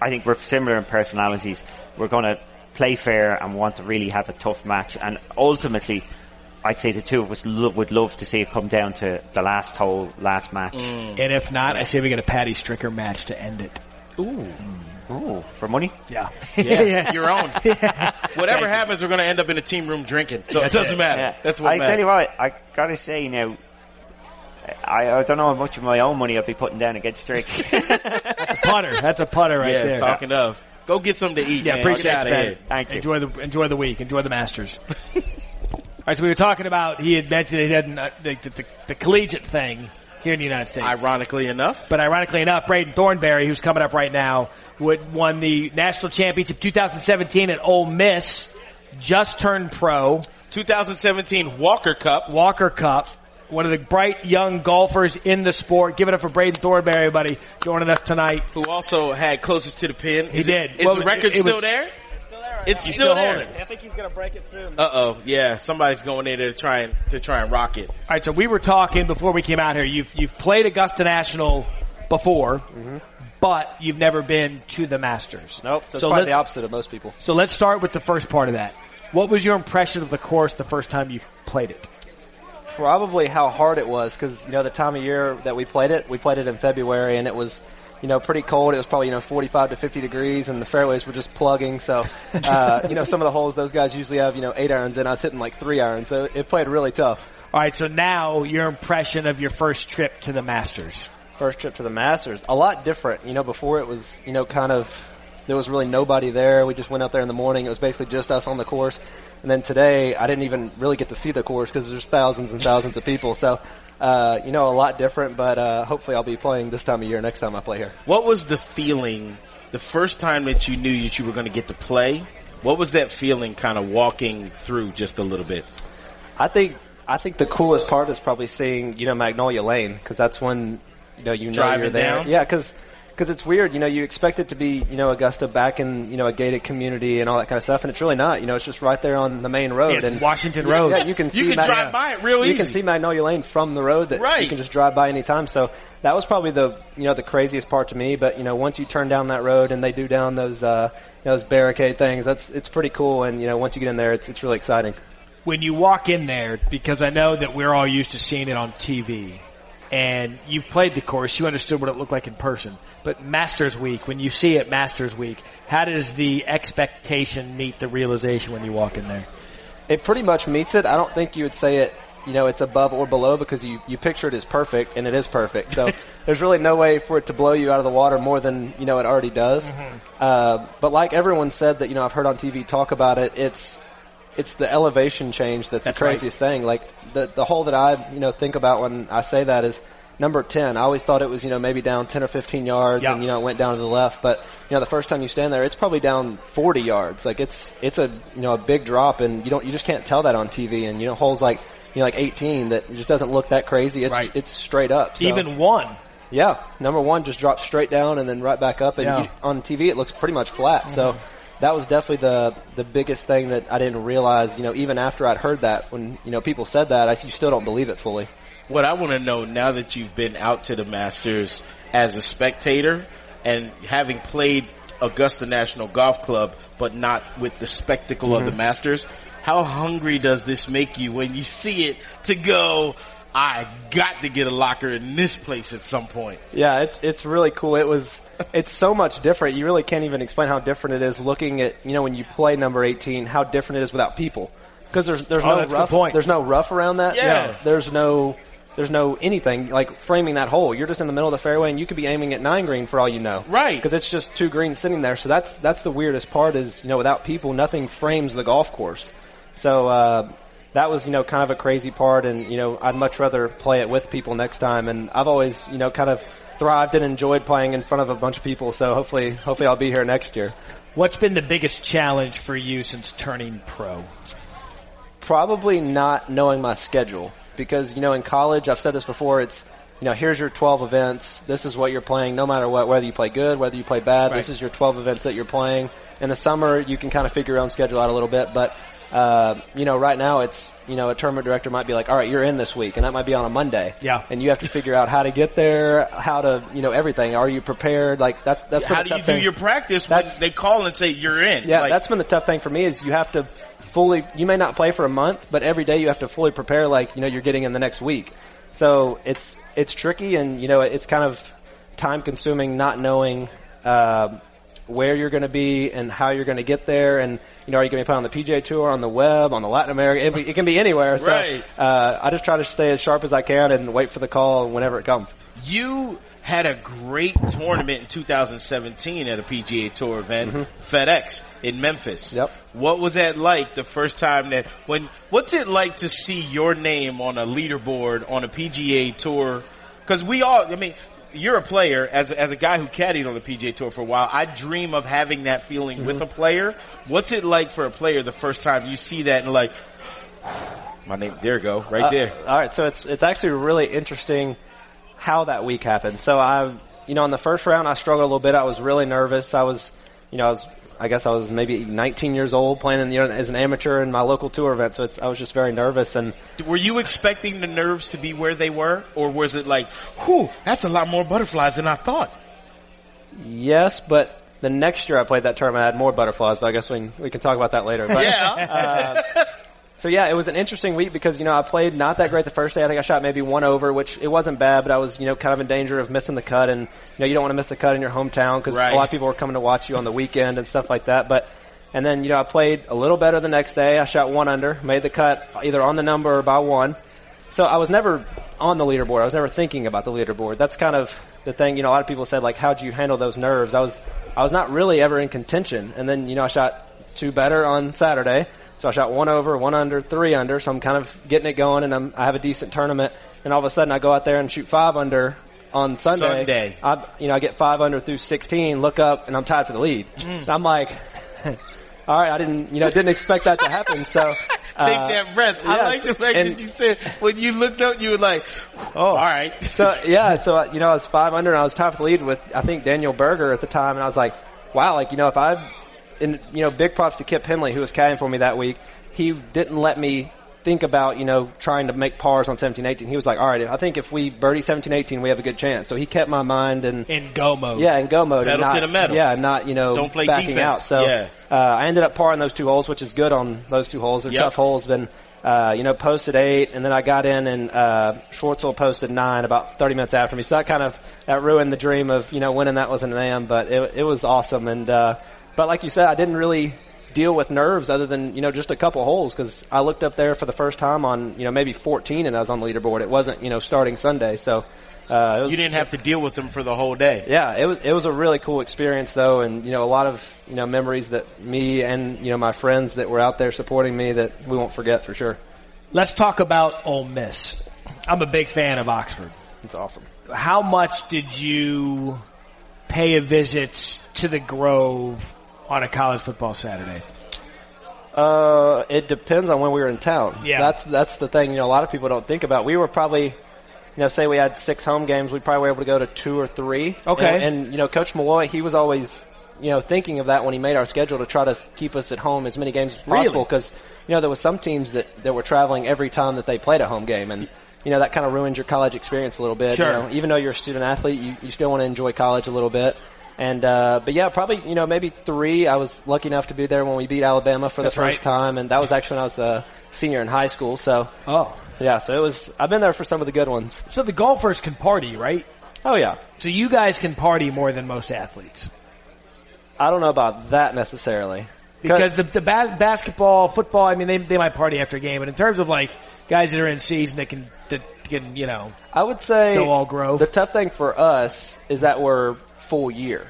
Speaker 4: I think we're similar in personalities. We're going to play fair and want to really have a tough match. And ultimately, I'd say the two of us lo- would love to see it come down to the last hole, last match. Mm.
Speaker 2: And if not, I say we get a Patty Stricker match to end it. Mm.
Speaker 4: Oh, for money?
Speaker 2: Yeah.
Speaker 3: Yeah, your own.
Speaker 2: Thank
Speaker 3: Whatever
Speaker 2: you.
Speaker 3: happens, we're going to end up in a team room drinking. So
Speaker 2: That's
Speaker 3: it doesn't
Speaker 2: it.
Speaker 3: matter.
Speaker 4: Yeah.
Speaker 3: That's what
Speaker 4: I
Speaker 3: matters.
Speaker 4: tell you what, I gotta say now, I, I don't know how much of my own money I'll be putting down against Drake.
Speaker 2: putter. That's a putter right
Speaker 3: yeah,
Speaker 2: there.
Speaker 3: talking of. Go get something to eat.
Speaker 2: Yeah,
Speaker 3: man.
Speaker 2: appreciate it,
Speaker 3: outta
Speaker 2: man.
Speaker 3: here.
Speaker 4: Thank you.
Speaker 2: Enjoy the enjoy the week. Enjoy the Masters. All right, so we were talking about he had mentioned he hadn't uh, the, the, the, the collegiate thing here in the United States.
Speaker 3: Ironically enough,
Speaker 2: But ironically enough, Braden Thornberry, who's coming up right now, would won the national championship 2017 at Ole Miss. Just turned pro.
Speaker 3: 2017 Walker Cup.
Speaker 2: Walker Cup. One of the bright young golfers in the sport. Give it up for Braden Thornberry, everybody, joining us tonight.
Speaker 3: Who also had closest to the pin.
Speaker 2: He
Speaker 3: Is it-
Speaker 2: did.
Speaker 3: Is
Speaker 2: Well,
Speaker 3: the record
Speaker 2: it- it
Speaker 3: still
Speaker 2: was-
Speaker 3: there?
Speaker 5: It's still there right
Speaker 3: It's still,
Speaker 2: still
Speaker 3: there.
Speaker 2: holding.
Speaker 5: I think he's gonna break it soon.
Speaker 3: Uh oh, yeah. Somebody's going in there to try and to try and rock it.
Speaker 2: All right, so we were talking before we came out here. You've you've played Augusta National before, but you've never been to the Masters.
Speaker 5: Nope. So it's
Speaker 2: So
Speaker 5: probably the opposite of most people.
Speaker 2: So let's start with the first part of that. What was your impression of the course the first time you played it?
Speaker 5: Probably how hard it was because you know the time of year that we played it, we played it in February and it was. You know, pretty cold. It was probably you know 45 to 50 degrees, and the fairways were just plugging. So, uh, you know, some of the holes those guys usually have you know eight irons, and I was hitting like three irons. So it played really tough.
Speaker 2: All right, so now your impression of your first trip to the Masters.
Speaker 5: First trip to the Masters. A lot different. You know, before it was, you know, kind of, there was really nobody there. We just went out there in the morning. It was basically just us on the course. And then today, I didn't even really get to see the course because there's thousands and thousands of people. So, uh, you know, a lot different, but, uh, hopefully I'll be playing this time of year next time I play here.
Speaker 3: What was the feeling the first time that you knew that you were going to get to play? What was that feeling kind of walking through just a little bit?
Speaker 5: I think, I think the coolest part is probably seeing, you know, Magnolia Lane because that's when, you know, you know you're there.
Speaker 3: down?
Speaker 5: Yeah, because because it's weird. You know, you expect it to be, you know, Augusta back in, you know, a gated community and all that kind of stuff, and it's really not. You know, it's just right there on the main road.
Speaker 2: Yeah, it's
Speaker 5: and
Speaker 2: Washington Road.
Speaker 5: Yeah, you can see.
Speaker 3: You can
Speaker 5: Mag-
Speaker 3: drive by it real
Speaker 5: You can
Speaker 3: easy.
Speaker 5: see Magnolia Lane from the road that
Speaker 3: Right.
Speaker 5: you can just drive by anytime. So that was probably the, you know, the craziest part to me. But you know, once you turn down that road and they do down those, uh, those barricade things, that's it's pretty cool. And you know, once you get in there, it's it's really exciting.
Speaker 2: When you walk in there, because I know that we're all used to seeing it on TV, and you've played the course, you understood what it looked like in person. But Masters Week, when you see it Masters Week, how does the expectation meet the realization when you walk in there?
Speaker 5: It pretty much meets it. I don't think you would say it, you know, it's above or below because you, you picture it as perfect and it is perfect. So there's really no way for it to blow you out of the water more than, you know, it already does. Uh, but like everyone said that, you know, I've heard on TV talk about it, it's, it's the elevation change that's,
Speaker 2: That's
Speaker 5: the craziest thing. Like the, the hole that I, you know, think about when I say that is number 10. I always thought it was, you know, maybe down 10 or 15 yards
Speaker 2: Yeah.
Speaker 5: and, you know, it went down to the left. But, you know, the first time you stand there, it's probably down 40 yards. Like it's, it's a, you know, a big drop and you don't, you just can't tell that on TV. And, you know, holes like, you know, like 18 that just doesn't look that crazy. It's,
Speaker 2: Right.
Speaker 5: it's straight up. So,
Speaker 2: Even one.
Speaker 5: yeah, number one just drops straight down and then right back up. And
Speaker 2: Yeah.
Speaker 5: you, on TV, it looks pretty much flat. So mm-hmm. That was definitely the the biggest thing that I didn't realize. You know, even after I'd heard that, when you know people said that, I, you still don't believe it fully.
Speaker 3: What I want to know now that you've been out to the Masters as a spectator and having played Augusta National Golf Club, but not with the spectacle of the mm-hmm. Masters, how hungry does this make you when you see it to go, I got to get a locker in this place at some point?
Speaker 5: Yeah, it's it's really cool. It was it's so much different. You really can't even explain how different it is looking at you know when you play number eighteen, how different it is without people. Because there's there's
Speaker 2: Oh,
Speaker 5: no
Speaker 2: that's a good
Speaker 5: rough
Speaker 2: point.
Speaker 5: there's no rough around that.
Speaker 3: Yeah.
Speaker 5: There's no there's no anything like framing that hole. You're just in the middle of the fairway and you could be aiming at nine green for all you know.
Speaker 3: Right.
Speaker 5: Because it's just two greens sitting there. So that's, that's the weirdest part is, you know, without people, nothing frames the golf course. So, uh, that was, you know, kind of a crazy part and, you know, I'd much rather play it with people next time. And I've always, you know, kind of thrived and enjoyed playing in front of a bunch of people. So hopefully, hopefully I'll be here next year.
Speaker 2: What's been the biggest challenge for you since turning pro?
Speaker 5: Probably not knowing my schedule because, you know, in college, I've said this before, it's, you know, here's your 12 events. This is what you're playing no matter what, whether you play good, whether you play bad.
Speaker 2: Right.
Speaker 5: This is your 12 events that you're playing. In the summer, you can kind of figure your own schedule out a little bit, but, uh, you know, right now it's, you know, a tournament director might be like, all right, you're in this week, and that might be on a Monday.
Speaker 2: Yeah.
Speaker 5: And you have to figure out how to get there, how to, you know, everything. Are you prepared? Like, that's, that's
Speaker 3: How do you
Speaker 5: tough
Speaker 3: do your practice when they call and say you're in?
Speaker 5: yeah,
Speaker 3: Like,
Speaker 5: that's been the tough thing for me is you have to fully, you may not play for a month, but every day you have to fully prepare like, you know, you're getting in the next week. So it's, it's tricky and, you know, it's kind of time consuming not knowing, um where you're going to be and how you're going to get there and, you know, are you going to be on the PGA tour, on the web, on the Latin America? It, it can be anywhere. So,
Speaker 3: Right.
Speaker 5: uh, I just try to stay as sharp as I can and wait for the call whenever it comes.
Speaker 3: you had a great tournament in 2017 at a PGA Tour event, FedEx in Memphis.
Speaker 5: Mm-hmm. Yep.
Speaker 3: What was that like the first time that when? What's it like to see your name on a leaderboard on a PGA Tour? Because we all, I mean, you're a player as as a guy who caddied on the PGA Tour for a while. I dream of having that feeling with
Speaker 5: Mm-hmm.
Speaker 3: a player. What's it like for a player the first time you see that and like, my name? There you go, right there.
Speaker 5: Uh, all right, so it's it's actually really interesting how that week happened. So I, you know, in the first round, I struggled a little bit. I was really nervous. I was, you know, I was, I guess I was maybe 19 years old playing, in, you know, as an amateur in my local tour event. So it's, I was just very nervous and.
Speaker 3: Were you expecting the nerves to be where they were, or was it like, "Whew, that's a lot more butterflies than I thought"?
Speaker 5: Yes, but the next year I played that tournament, I had more butterflies. But I guess we can, we can talk about that later. But,
Speaker 3: Yeah, uh,
Speaker 5: So yeah, it was an interesting week because you know I played not that great the first day. I think I shot maybe one over, which it wasn't bad, but I was you know kind of in danger of missing the cut, and you know you don't want to miss the cut in your hometown because
Speaker 3: Right.
Speaker 5: a lot of people were coming to watch you on the weekend and stuff like that. But and then you know I played a little better the next day. I shot one under, made the cut either on the number or by one. So I was never on the leaderboard. I was never thinking about the leaderboard. That's kind of the thing. You know, a lot of people said like, "How'd you handle those nerves?" I was I was not really ever in contention, and then you know I shot two better on Saturday. So I shot one over, one under, three under. So I'm kind of getting it going, and I'm, I have a decent tournament. And all of a sudden, I go out there and shoot five under on Sunday.
Speaker 3: Sunday.
Speaker 5: I, you know, I get five under through 16. Look up, and I'm tied for the lead. And I'm like, all right, I didn't, you know, didn't expect that to happen. So
Speaker 3: take
Speaker 5: uh,
Speaker 3: that breath. I like the fact
Speaker 5: and-
Speaker 3: that you said when you looked up, you were like, "Oh, all right."
Speaker 5: so yeah, so you know, I was five under, and I was tied for the lead with I think Daniel Berger at the time, and I was like, wow, like you know, if I, and you know, big props to Kip Henley who was caddying for me that week. He didn't let me think about you know trying to make pars on 17, 18. He was like, all right, I think if we birdie 17, 18, we have a good chance. So he kept my mind and
Speaker 2: In go mode.
Speaker 5: yeah, in go mode. and
Speaker 3: Pedal to the metal.
Speaker 5: Yeah, not you know
Speaker 3: Don't play
Speaker 5: backing
Speaker 3: defense.
Speaker 5: out. So
Speaker 3: Yeah.
Speaker 5: uh, I ended up parring those two holes, which is good on those two holes. They're
Speaker 3: Yep.
Speaker 5: tough holes. Been uh, you know posted eight, and then I got in and uh, Schwartzel posted nine about 30 minutes after me. So that kind of that ruined the dream of you know winning that was an AM, but it, it was awesome. And uh, but like you said, I didn't really deal with nerves other than you know just a couple holes because I looked up there for the first time on you know maybe 14 and I was on the leaderboard. It wasn't you know starting Sunday, so. Uh, it was,
Speaker 3: You didn't have to deal with them for the whole day.
Speaker 5: yeah, it was it was a really cool experience though, and you know a lot of you know memories that me and you know my friends that were out there supporting me that we won't forget for sure.
Speaker 2: Let's talk about Ole Miss. I'm a big fan of Oxford.
Speaker 5: It's awesome.
Speaker 2: How much did you pay a visit to the Grove on a college football Saturday?
Speaker 5: Uh, it depends on when we were in town.
Speaker 2: Yeah.
Speaker 5: that's that's the thing. You know, a lot of people don't think about. We were probably, you know, say we had six home games, we probably were able to go to two or three.
Speaker 2: Okay.
Speaker 5: and, and you know, Coach Malloy, he was always, you know, thinking of that when he made our schedule to try to keep us at home as many games as possible.
Speaker 2: Really?
Speaker 5: Because you know there was some teams that that were traveling every time that they played a home game, and you know that kind of ruins your college experience a little bit.
Speaker 2: Sure.
Speaker 5: You know, even though you're a student athlete, you, you still want to enjoy college a little bit. And uh, but yeah, probably you know maybe three. I was lucky enough to be there when we beat Alabama for
Speaker 2: That's
Speaker 5: the first
Speaker 2: right.
Speaker 5: time, and that was actually when I was a senior in high school. So
Speaker 2: Oh.
Speaker 5: yeah, so it was. I've been there for some of the good ones.
Speaker 2: So the golfers can party, right?
Speaker 5: Oh yeah,
Speaker 2: So you guys can party more than most athletes.
Speaker 5: I don't know about that necessarily
Speaker 2: Because the, the ba- basketball, football, I mean, they, they might party after a game, but in terms of like guys that are in season that can, that can, you know,
Speaker 5: I would say
Speaker 2: Go all Grove.
Speaker 5: the tough thing for us is that we're full year.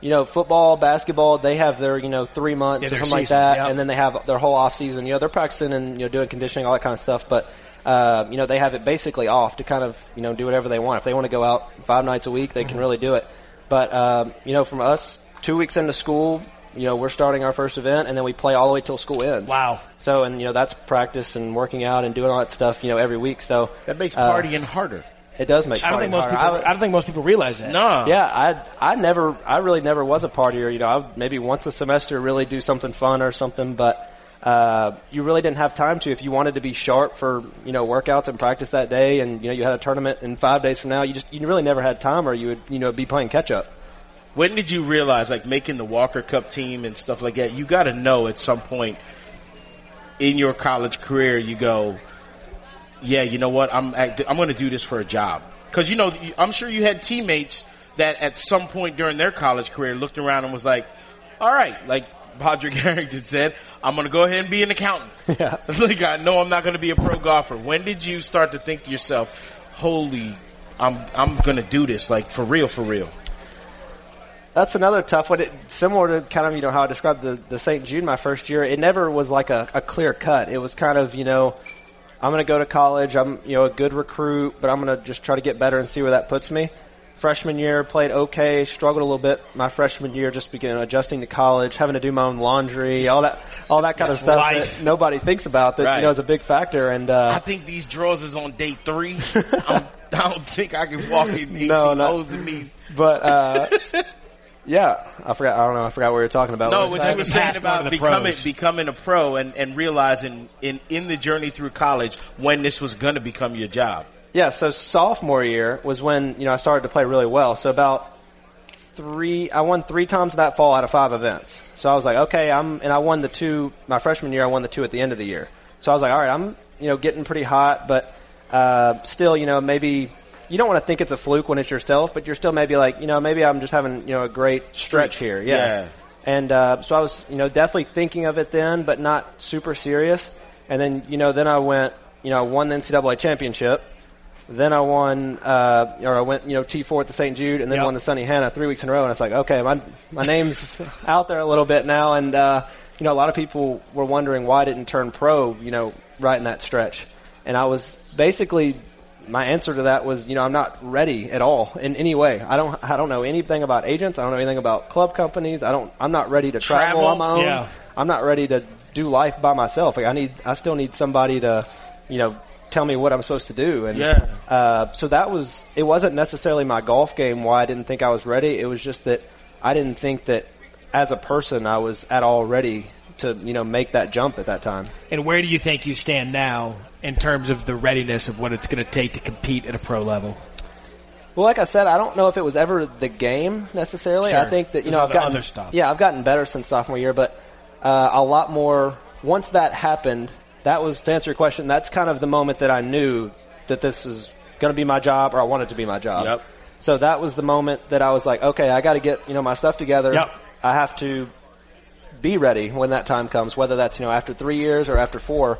Speaker 5: You know, football, basketball, they have their, you know, three months
Speaker 2: Yeah,
Speaker 5: or
Speaker 2: their
Speaker 5: something like that,
Speaker 2: yep.
Speaker 5: and then they have their whole off season. You know, they're practicing and, you know, doing conditioning, all that kind of stuff, but, uh, you know, they have it basically off to kind of, you know, do whatever they want. If they want to go out five nights a week, they
Speaker 2: Mm-hmm.
Speaker 5: can really do it. But, um, you know, from us, two weeks into school, you know, we're starting our first event, and then we play all the way till school ends.
Speaker 2: Wow.
Speaker 5: So, and, you know, that's practice and working out and doing all that stuff, you know, every week. So,
Speaker 3: That makes
Speaker 5: uh,
Speaker 3: partying harder.
Speaker 5: It does make
Speaker 2: I don't think most
Speaker 5: partying
Speaker 2: people.
Speaker 5: I-
Speaker 2: I don't think most people realize that.
Speaker 3: No.
Speaker 5: yeah, I I never I really never was a partier. You know, I maybe once a semester really do something fun or something, but uh, you really didn't have time to if you wanted to be sharp for you know workouts and practice that day, and you know you had a tournament in five days from now. You just you really never had time, or you would you know be playing catch up.
Speaker 3: When did you realize, like making the Walker Cup team and stuff like that? You got to know at some point in your college career, you go, yeah, you know what? I'm act- I'm going to do this for a job because you know I'm sure you had teammates that at some point during their college career looked around and was like, all right, like Padraig Harrington said, I'm going to go ahead and be an accountant.
Speaker 5: Yeah.
Speaker 3: like I know I'm not going to be a pro golfer. When did you start to think to yourself, holy, I'm I'm going to do this like for real, for real?
Speaker 5: That's another tough one. It, similar to kind of, you know, how I described the, the St. Jude my first year, it never was like a, a clear cut. It was kind of, you know, I'm going to go to college. I'm, you know, a good recruit, but I'm going to just try to get better and see where that puts me. Freshman year, played okay, struggled a little bit. My freshman year, just began adjusting to college, having to do my own laundry, all that, all that kind of stuff
Speaker 2: life.
Speaker 5: that nobody thinks about that,
Speaker 3: Right.
Speaker 5: you know, is a big factor. And,
Speaker 3: I
Speaker 5: uh,
Speaker 3: think these drawers is on day three. I'm, I don't think I can walk in 18
Speaker 5: No,
Speaker 3: in these.
Speaker 5: but, uh, yeah, I forgot, I don't know, I forgot what we were talking about.
Speaker 3: No,
Speaker 5: What was
Speaker 3: what you were saying about
Speaker 2: going to the
Speaker 3: becoming
Speaker 2: pros.
Speaker 3: becoming a pro and, and realizing in, in the journey through college when this was going to become your job.
Speaker 5: Yeah, so sophomore year was when, you know, I started to play really well. So about three, I won three times that fall out of five events. So I was like, okay, I'm, and I won the two, my freshman year, I won the two at the end of the year. So I was like, all right, I'm, you know, getting pretty hot, but, uh, still, you know, maybe, you don't want to think it's a fluke when it's yourself, but you're still maybe like, you know, maybe I'm just having, you know, a great stretch here. Yeah.
Speaker 3: Yeah.
Speaker 5: And, uh, so I was, you know, definitely thinking of it then, but not super serious. And then, you know, then I went, you know, I won the NCAA championship. Then I won, uh, or I went, you know, T4 at the St. Jude and then
Speaker 2: Yep.
Speaker 5: won the Sunnehanna three weeks in a row. And it's like, okay, my, my name's out there a little bit now. And, uh, you know, a lot of people were wondering why I didn't turn pro, you know, right in that stretch. And I was basically, my answer to that was, you know, I'm not ready at all in any way. I don't, I don't know anything about agents. I don't know anything about club companies. I don't, I'm not ready to travel,
Speaker 3: Travel?
Speaker 5: on my own.
Speaker 2: Yeah.
Speaker 5: I'm not ready to do life by myself. Like I need, I still need somebody to, you know, tell me what I'm supposed to do. And
Speaker 3: Yeah.
Speaker 5: uh, so that was, it wasn't necessarily my golf game why I didn't think I was ready. It was just that I didn't think that as a person I was at all ready to, you know, make that jump at that time.
Speaker 2: And where do you think you stand now in terms of the readiness of what it's going to take to compete at a pro level?
Speaker 5: Well, like I said, I don't know if it was ever the game necessarily.
Speaker 2: Sure.
Speaker 5: I think that you
Speaker 2: There's
Speaker 5: know I've
Speaker 2: other-
Speaker 5: gotten
Speaker 2: other stuff.
Speaker 5: Yeah, I've gotten better since sophomore year, but uh, a lot more. Once that happened, that was to answer your question. That's kind of the moment that I knew that this is going to be my job, or I want it to be my job.
Speaker 3: Yep.
Speaker 5: So that was the moment that I was like, okay, I got to get you know my stuff together.
Speaker 2: Yep.
Speaker 5: I have to be ready when that time comes, whether that's you know after three years or after four.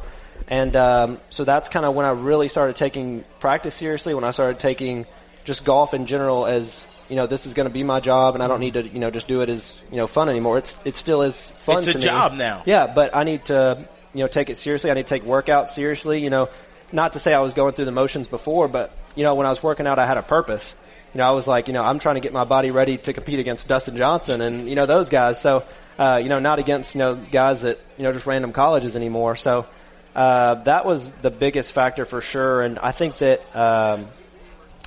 Speaker 5: And um, so that's kind of when I really started taking practice seriously. When I started taking just golf in general as you know this is going to be my job, and I don't need to you know just do it as you know fun anymore. It's it still is fun.
Speaker 3: It's a
Speaker 5: me.
Speaker 3: job now.
Speaker 5: Yeah, but I need to you know take it seriously. I need to take workout seriously. You know, not to say I was going through the motions before, but you know when I was working out, I had a purpose. You know, I was like, you know, I'm trying to get my body ready to compete against Dustin Johnson and you know those guys. So, uh, you know, not against you know guys at you know just random colleges anymore. So. Uh, that was the biggest factor for sure, and I think that um,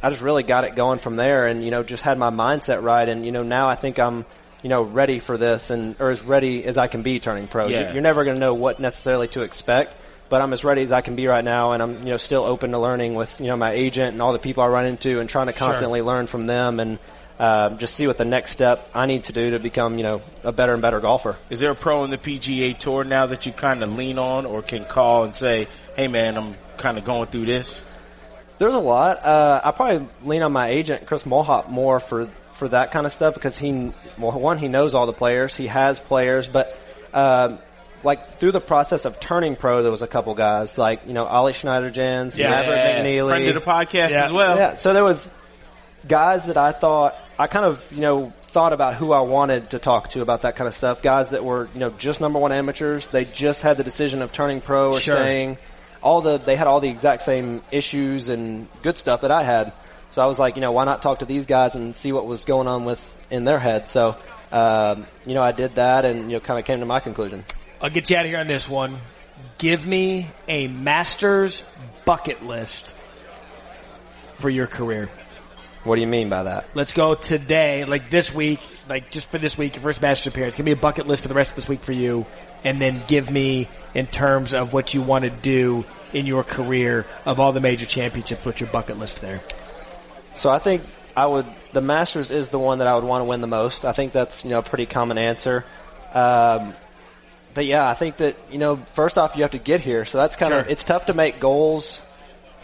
Speaker 5: I just really got it going from there, and you know, just had my mindset right, and you know, now I think I'm, you know, ready for this, and or as ready as I can be turning pro.
Speaker 3: Yeah.
Speaker 5: You're never going to know what necessarily to expect, but I'm as ready as I can be right now, and I'm you know still open to learning with you know my agent and all the people I run into, and trying to constantly learn from them, and uh, just see what the next step I need to do to become you know a better and better golfer.
Speaker 3: Is there a pro in the PGA Tour now that you kind of lean on or can call and say, hey man, I'm kind of going through this?
Speaker 5: There's a lot. Uh, I probably lean on my agent, Chris Mulhop, more for for that kind of stuff because he, well, one, he knows all the players, he has players, but um, like through the process of turning pro, there was a couple guys like you know Ollie Schniederjans,
Speaker 2: Yeah.
Speaker 5: Maverick McNealy,
Speaker 3: friend of the podcast
Speaker 2: Yeah.
Speaker 3: as well.
Speaker 5: yeah, so there was guys that I thought I kind of you know thought about who I wanted to talk to about that kind of stuff. Guys that were you know just number one amateurs. They just had the decision of turning pro or
Speaker 2: Sure.
Speaker 5: staying. All the they had all the exact same issues and good stuff that I had. So I was like, you know, why not talk to these guys and see what was going on with in their head. So um, you know, I did that and you know kind of came to my conclusion.
Speaker 2: I'll get you out of here on this one. Give me a Masters bucket list for your career.
Speaker 5: What do you mean by that?
Speaker 2: Let's go today, like this week, like just for this week, your first Masters appearance. Give me a bucket list for the rest of this week for you, and then give me in terms of what you want to do in your career of all the major championships. Put your bucket list there.
Speaker 5: So I think I would. The Masters is the one that I would want to win the most. I think that's you know a pretty common answer. Um, but yeah, I think that you know first off you have to get here. So that's kind of
Speaker 2: Sure.
Speaker 5: it's tough to make goals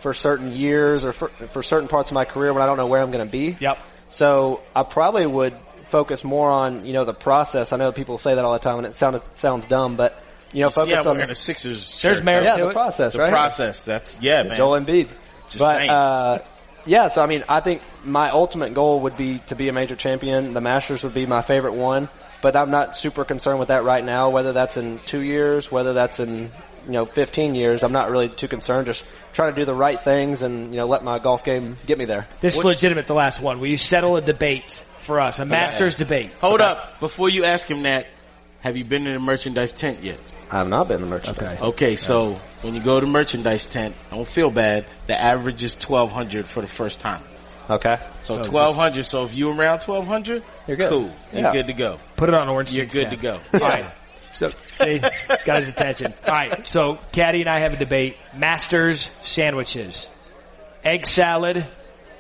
Speaker 5: for certain years or for, for certain parts of my career when I don't know where I'm going to be.
Speaker 2: Yep.
Speaker 5: So I probably would focus more on you know the process. I know people say that all the time, and it sounds sounds dumb, but you know focus
Speaker 3: yeah,
Speaker 5: on the,
Speaker 3: in Sixers.
Speaker 2: There's
Speaker 3: shirt.
Speaker 2: merit
Speaker 5: yeah
Speaker 2: to
Speaker 5: the
Speaker 2: it.
Speaker 5: process,
Speaker 3: The
Speaker 5: right?
Speaker 3: process. That's yeah, man.
Speaker 5: Joel Embiid.
Speaker 3: Just
Speaker 5: but
Speaker 3: saying.
Speaker 5: uh, yeah, so I mean, I think my ultimate goal would be to be a major champion. The Masters would be my favorite one, but I'm not super concerned with that right now. Whether that's in two years, whether that's in you know 15 years, I'm not really too concerned. Just trying to do the right things and you know let my golf game get me there.
Speaker 2: This is legitimate. The last one. Will you settle a debate for us? A Masters debate.
Speaker 3: Hold up. Before you ask him that, have you been in a merchandise tent yet?
Speaker 5: I have not been in the merchant.
Speaker 2: Okay.
Speaker 3: Okay, so when you go to merchandise tent, don't feel bad. The average is twelve hundred for the first time.
Speaker 5: Okay.
Speaker 3: So, twelve hundred. So if you're around twelve hundred,
Speaker 5: You're good.
Speaker 3: Cool. You're
Speaker 5: Yeah.
Speaker 3: good to go.
Speaker 2: Put it on orange.
Speaker 3: You're good
Speaker 2: tab.
Speaker 3: to go. All right.
Speaker 2: So, see, got his attention. All right, so Caddy and I have a debate. Masters sandwiches. Egg salad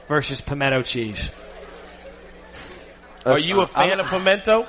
Speaker 2: versus pimento cheese.
Speaker 3: Are you a fan of pimento?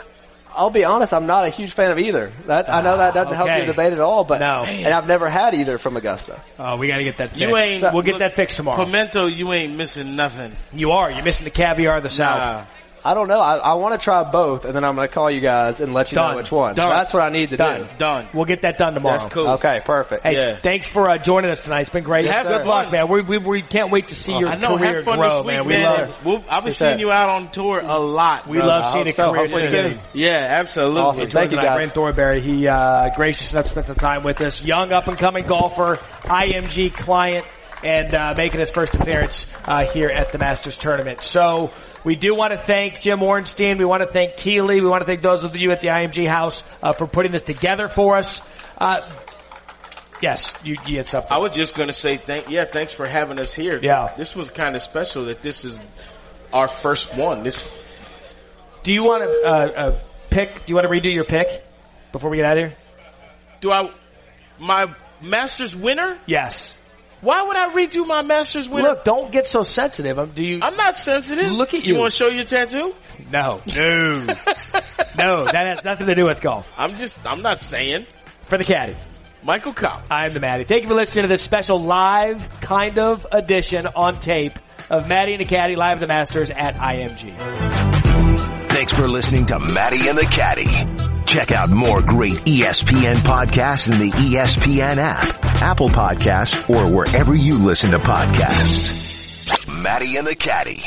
Speaker 5: I'll be honest, I'm not a huge fan of either. That I know that doesn't help
Speaker 2: okay.
Speaker 5: your debate at all, but
Speaker 2: No.
Speaker 5: and I've never had either from Augusta.
Speaker 2: Oh, we got to get that fixed.
Speaker 3: You ain't.
Speaker 2: We'll get
Speaker 3: look,
Speaker 2: that fixed tomorrow.
Speaker 3: Pimento, you ain't missing nothing.
Speaker 2: you are. You're missing the caviar of the South.
Speaker 3: Nah.
Speaker 5: I don't know. I, I want to try both, and then I'm going to call you guys and let you
Speaker 2: Done.
Speaker 5: know which one.
Speaker 3: Done.
Speaker 5: That's what I need to
Speaker 2: Done.
Speaker 5: do.
Speaker 3: Done.
Speaker 2: We'll get that done tomorrow.
Speaker 3: That's cool.
Speaker 5: Okay, perfect.
Speaker 2: Hey,
Speaker 3: Yeah.
Speaker 2: thanks for uh, joining us tonight. It's been great.
Speaker 3: Have
Speaker 2: Good luck, man. We, we, we can't wait to see your
Speaker 3: I know.
Speaker 2: career
Speaker 3: Have fun
Speaker 2: grow,
Speaker 3: this week,
Speaker 2: man.
Speaker 3: man.
Speaker 2: We love,
Speaker 3: We'll, I'll be
Speaker 5: Yes,
Speaker 3: seeing
Speaker 5: sir.
Speaker 3: you out on tour a lot.
Speaker 2: we
Speaker 3: bro.
Speaker 2: love
Speaker 5: I
Speaker 2: seeing
Speaker 5: hope
Speaker 2: a
Speaker 5: so.
Speaker 2: career
Speaker 5: Hopefully
Speaker 2: journey.
Speaker 5: soon.
Speaker 3: Yeah, absolutely.
Speaker 5: Awesome. Thank you, guys.
Speaker 2: Brent Thornberry, he uh, gracious enough to spend some time with us. Young up and coming golfer, IMG client, and uh, making his first appearance uh, here at the Masters tournament. So we do want to thank Jim Ornstein. We want to thank Keeley. We want to thank those of you at the IMG house uh, for putting this together for us. Uh, yes, you, you had something.
Speaker 3: I was just gonna say thank yeah, thanks for having us here.
Speaker 2: Yeah.
Speaker 3: This was kind of special that this is our first one. This
Speaker 2: Do you want to uh, uh, pick? Do you want to redo your pick before we get out of here?
Speaker 3: do I my Masters winner?
Speaker 2: Yes.
Speaker 3: Why would I redo my Masters winner?
Speaker 2: Look, don't get so sensitive. Um, Do you?
Speaker 3: I'm not sensitive.
Speaker 2: Look at you.
Speaker 3: You want to show your tattoo?
Speaker 2: no, no, no. That has nothing to do with golf.
Speaker 3: I'm just I'm not saying.
Speaker 2: For the caddy,
Speaker 3: Michael Kopp.
Speaker 2: I'm the Maddie. Thank you for listening to this special live kind of edition on tape of Maddie and the Caddy live at the Masters at IMG.
Speaker 1: Thanks for listening to Maddie and the Caddy. Check out more great ESPN podcasts in the ESPN app, Apple Podcasts, or wherever you listen to podcasts. Maddie and the Caddy.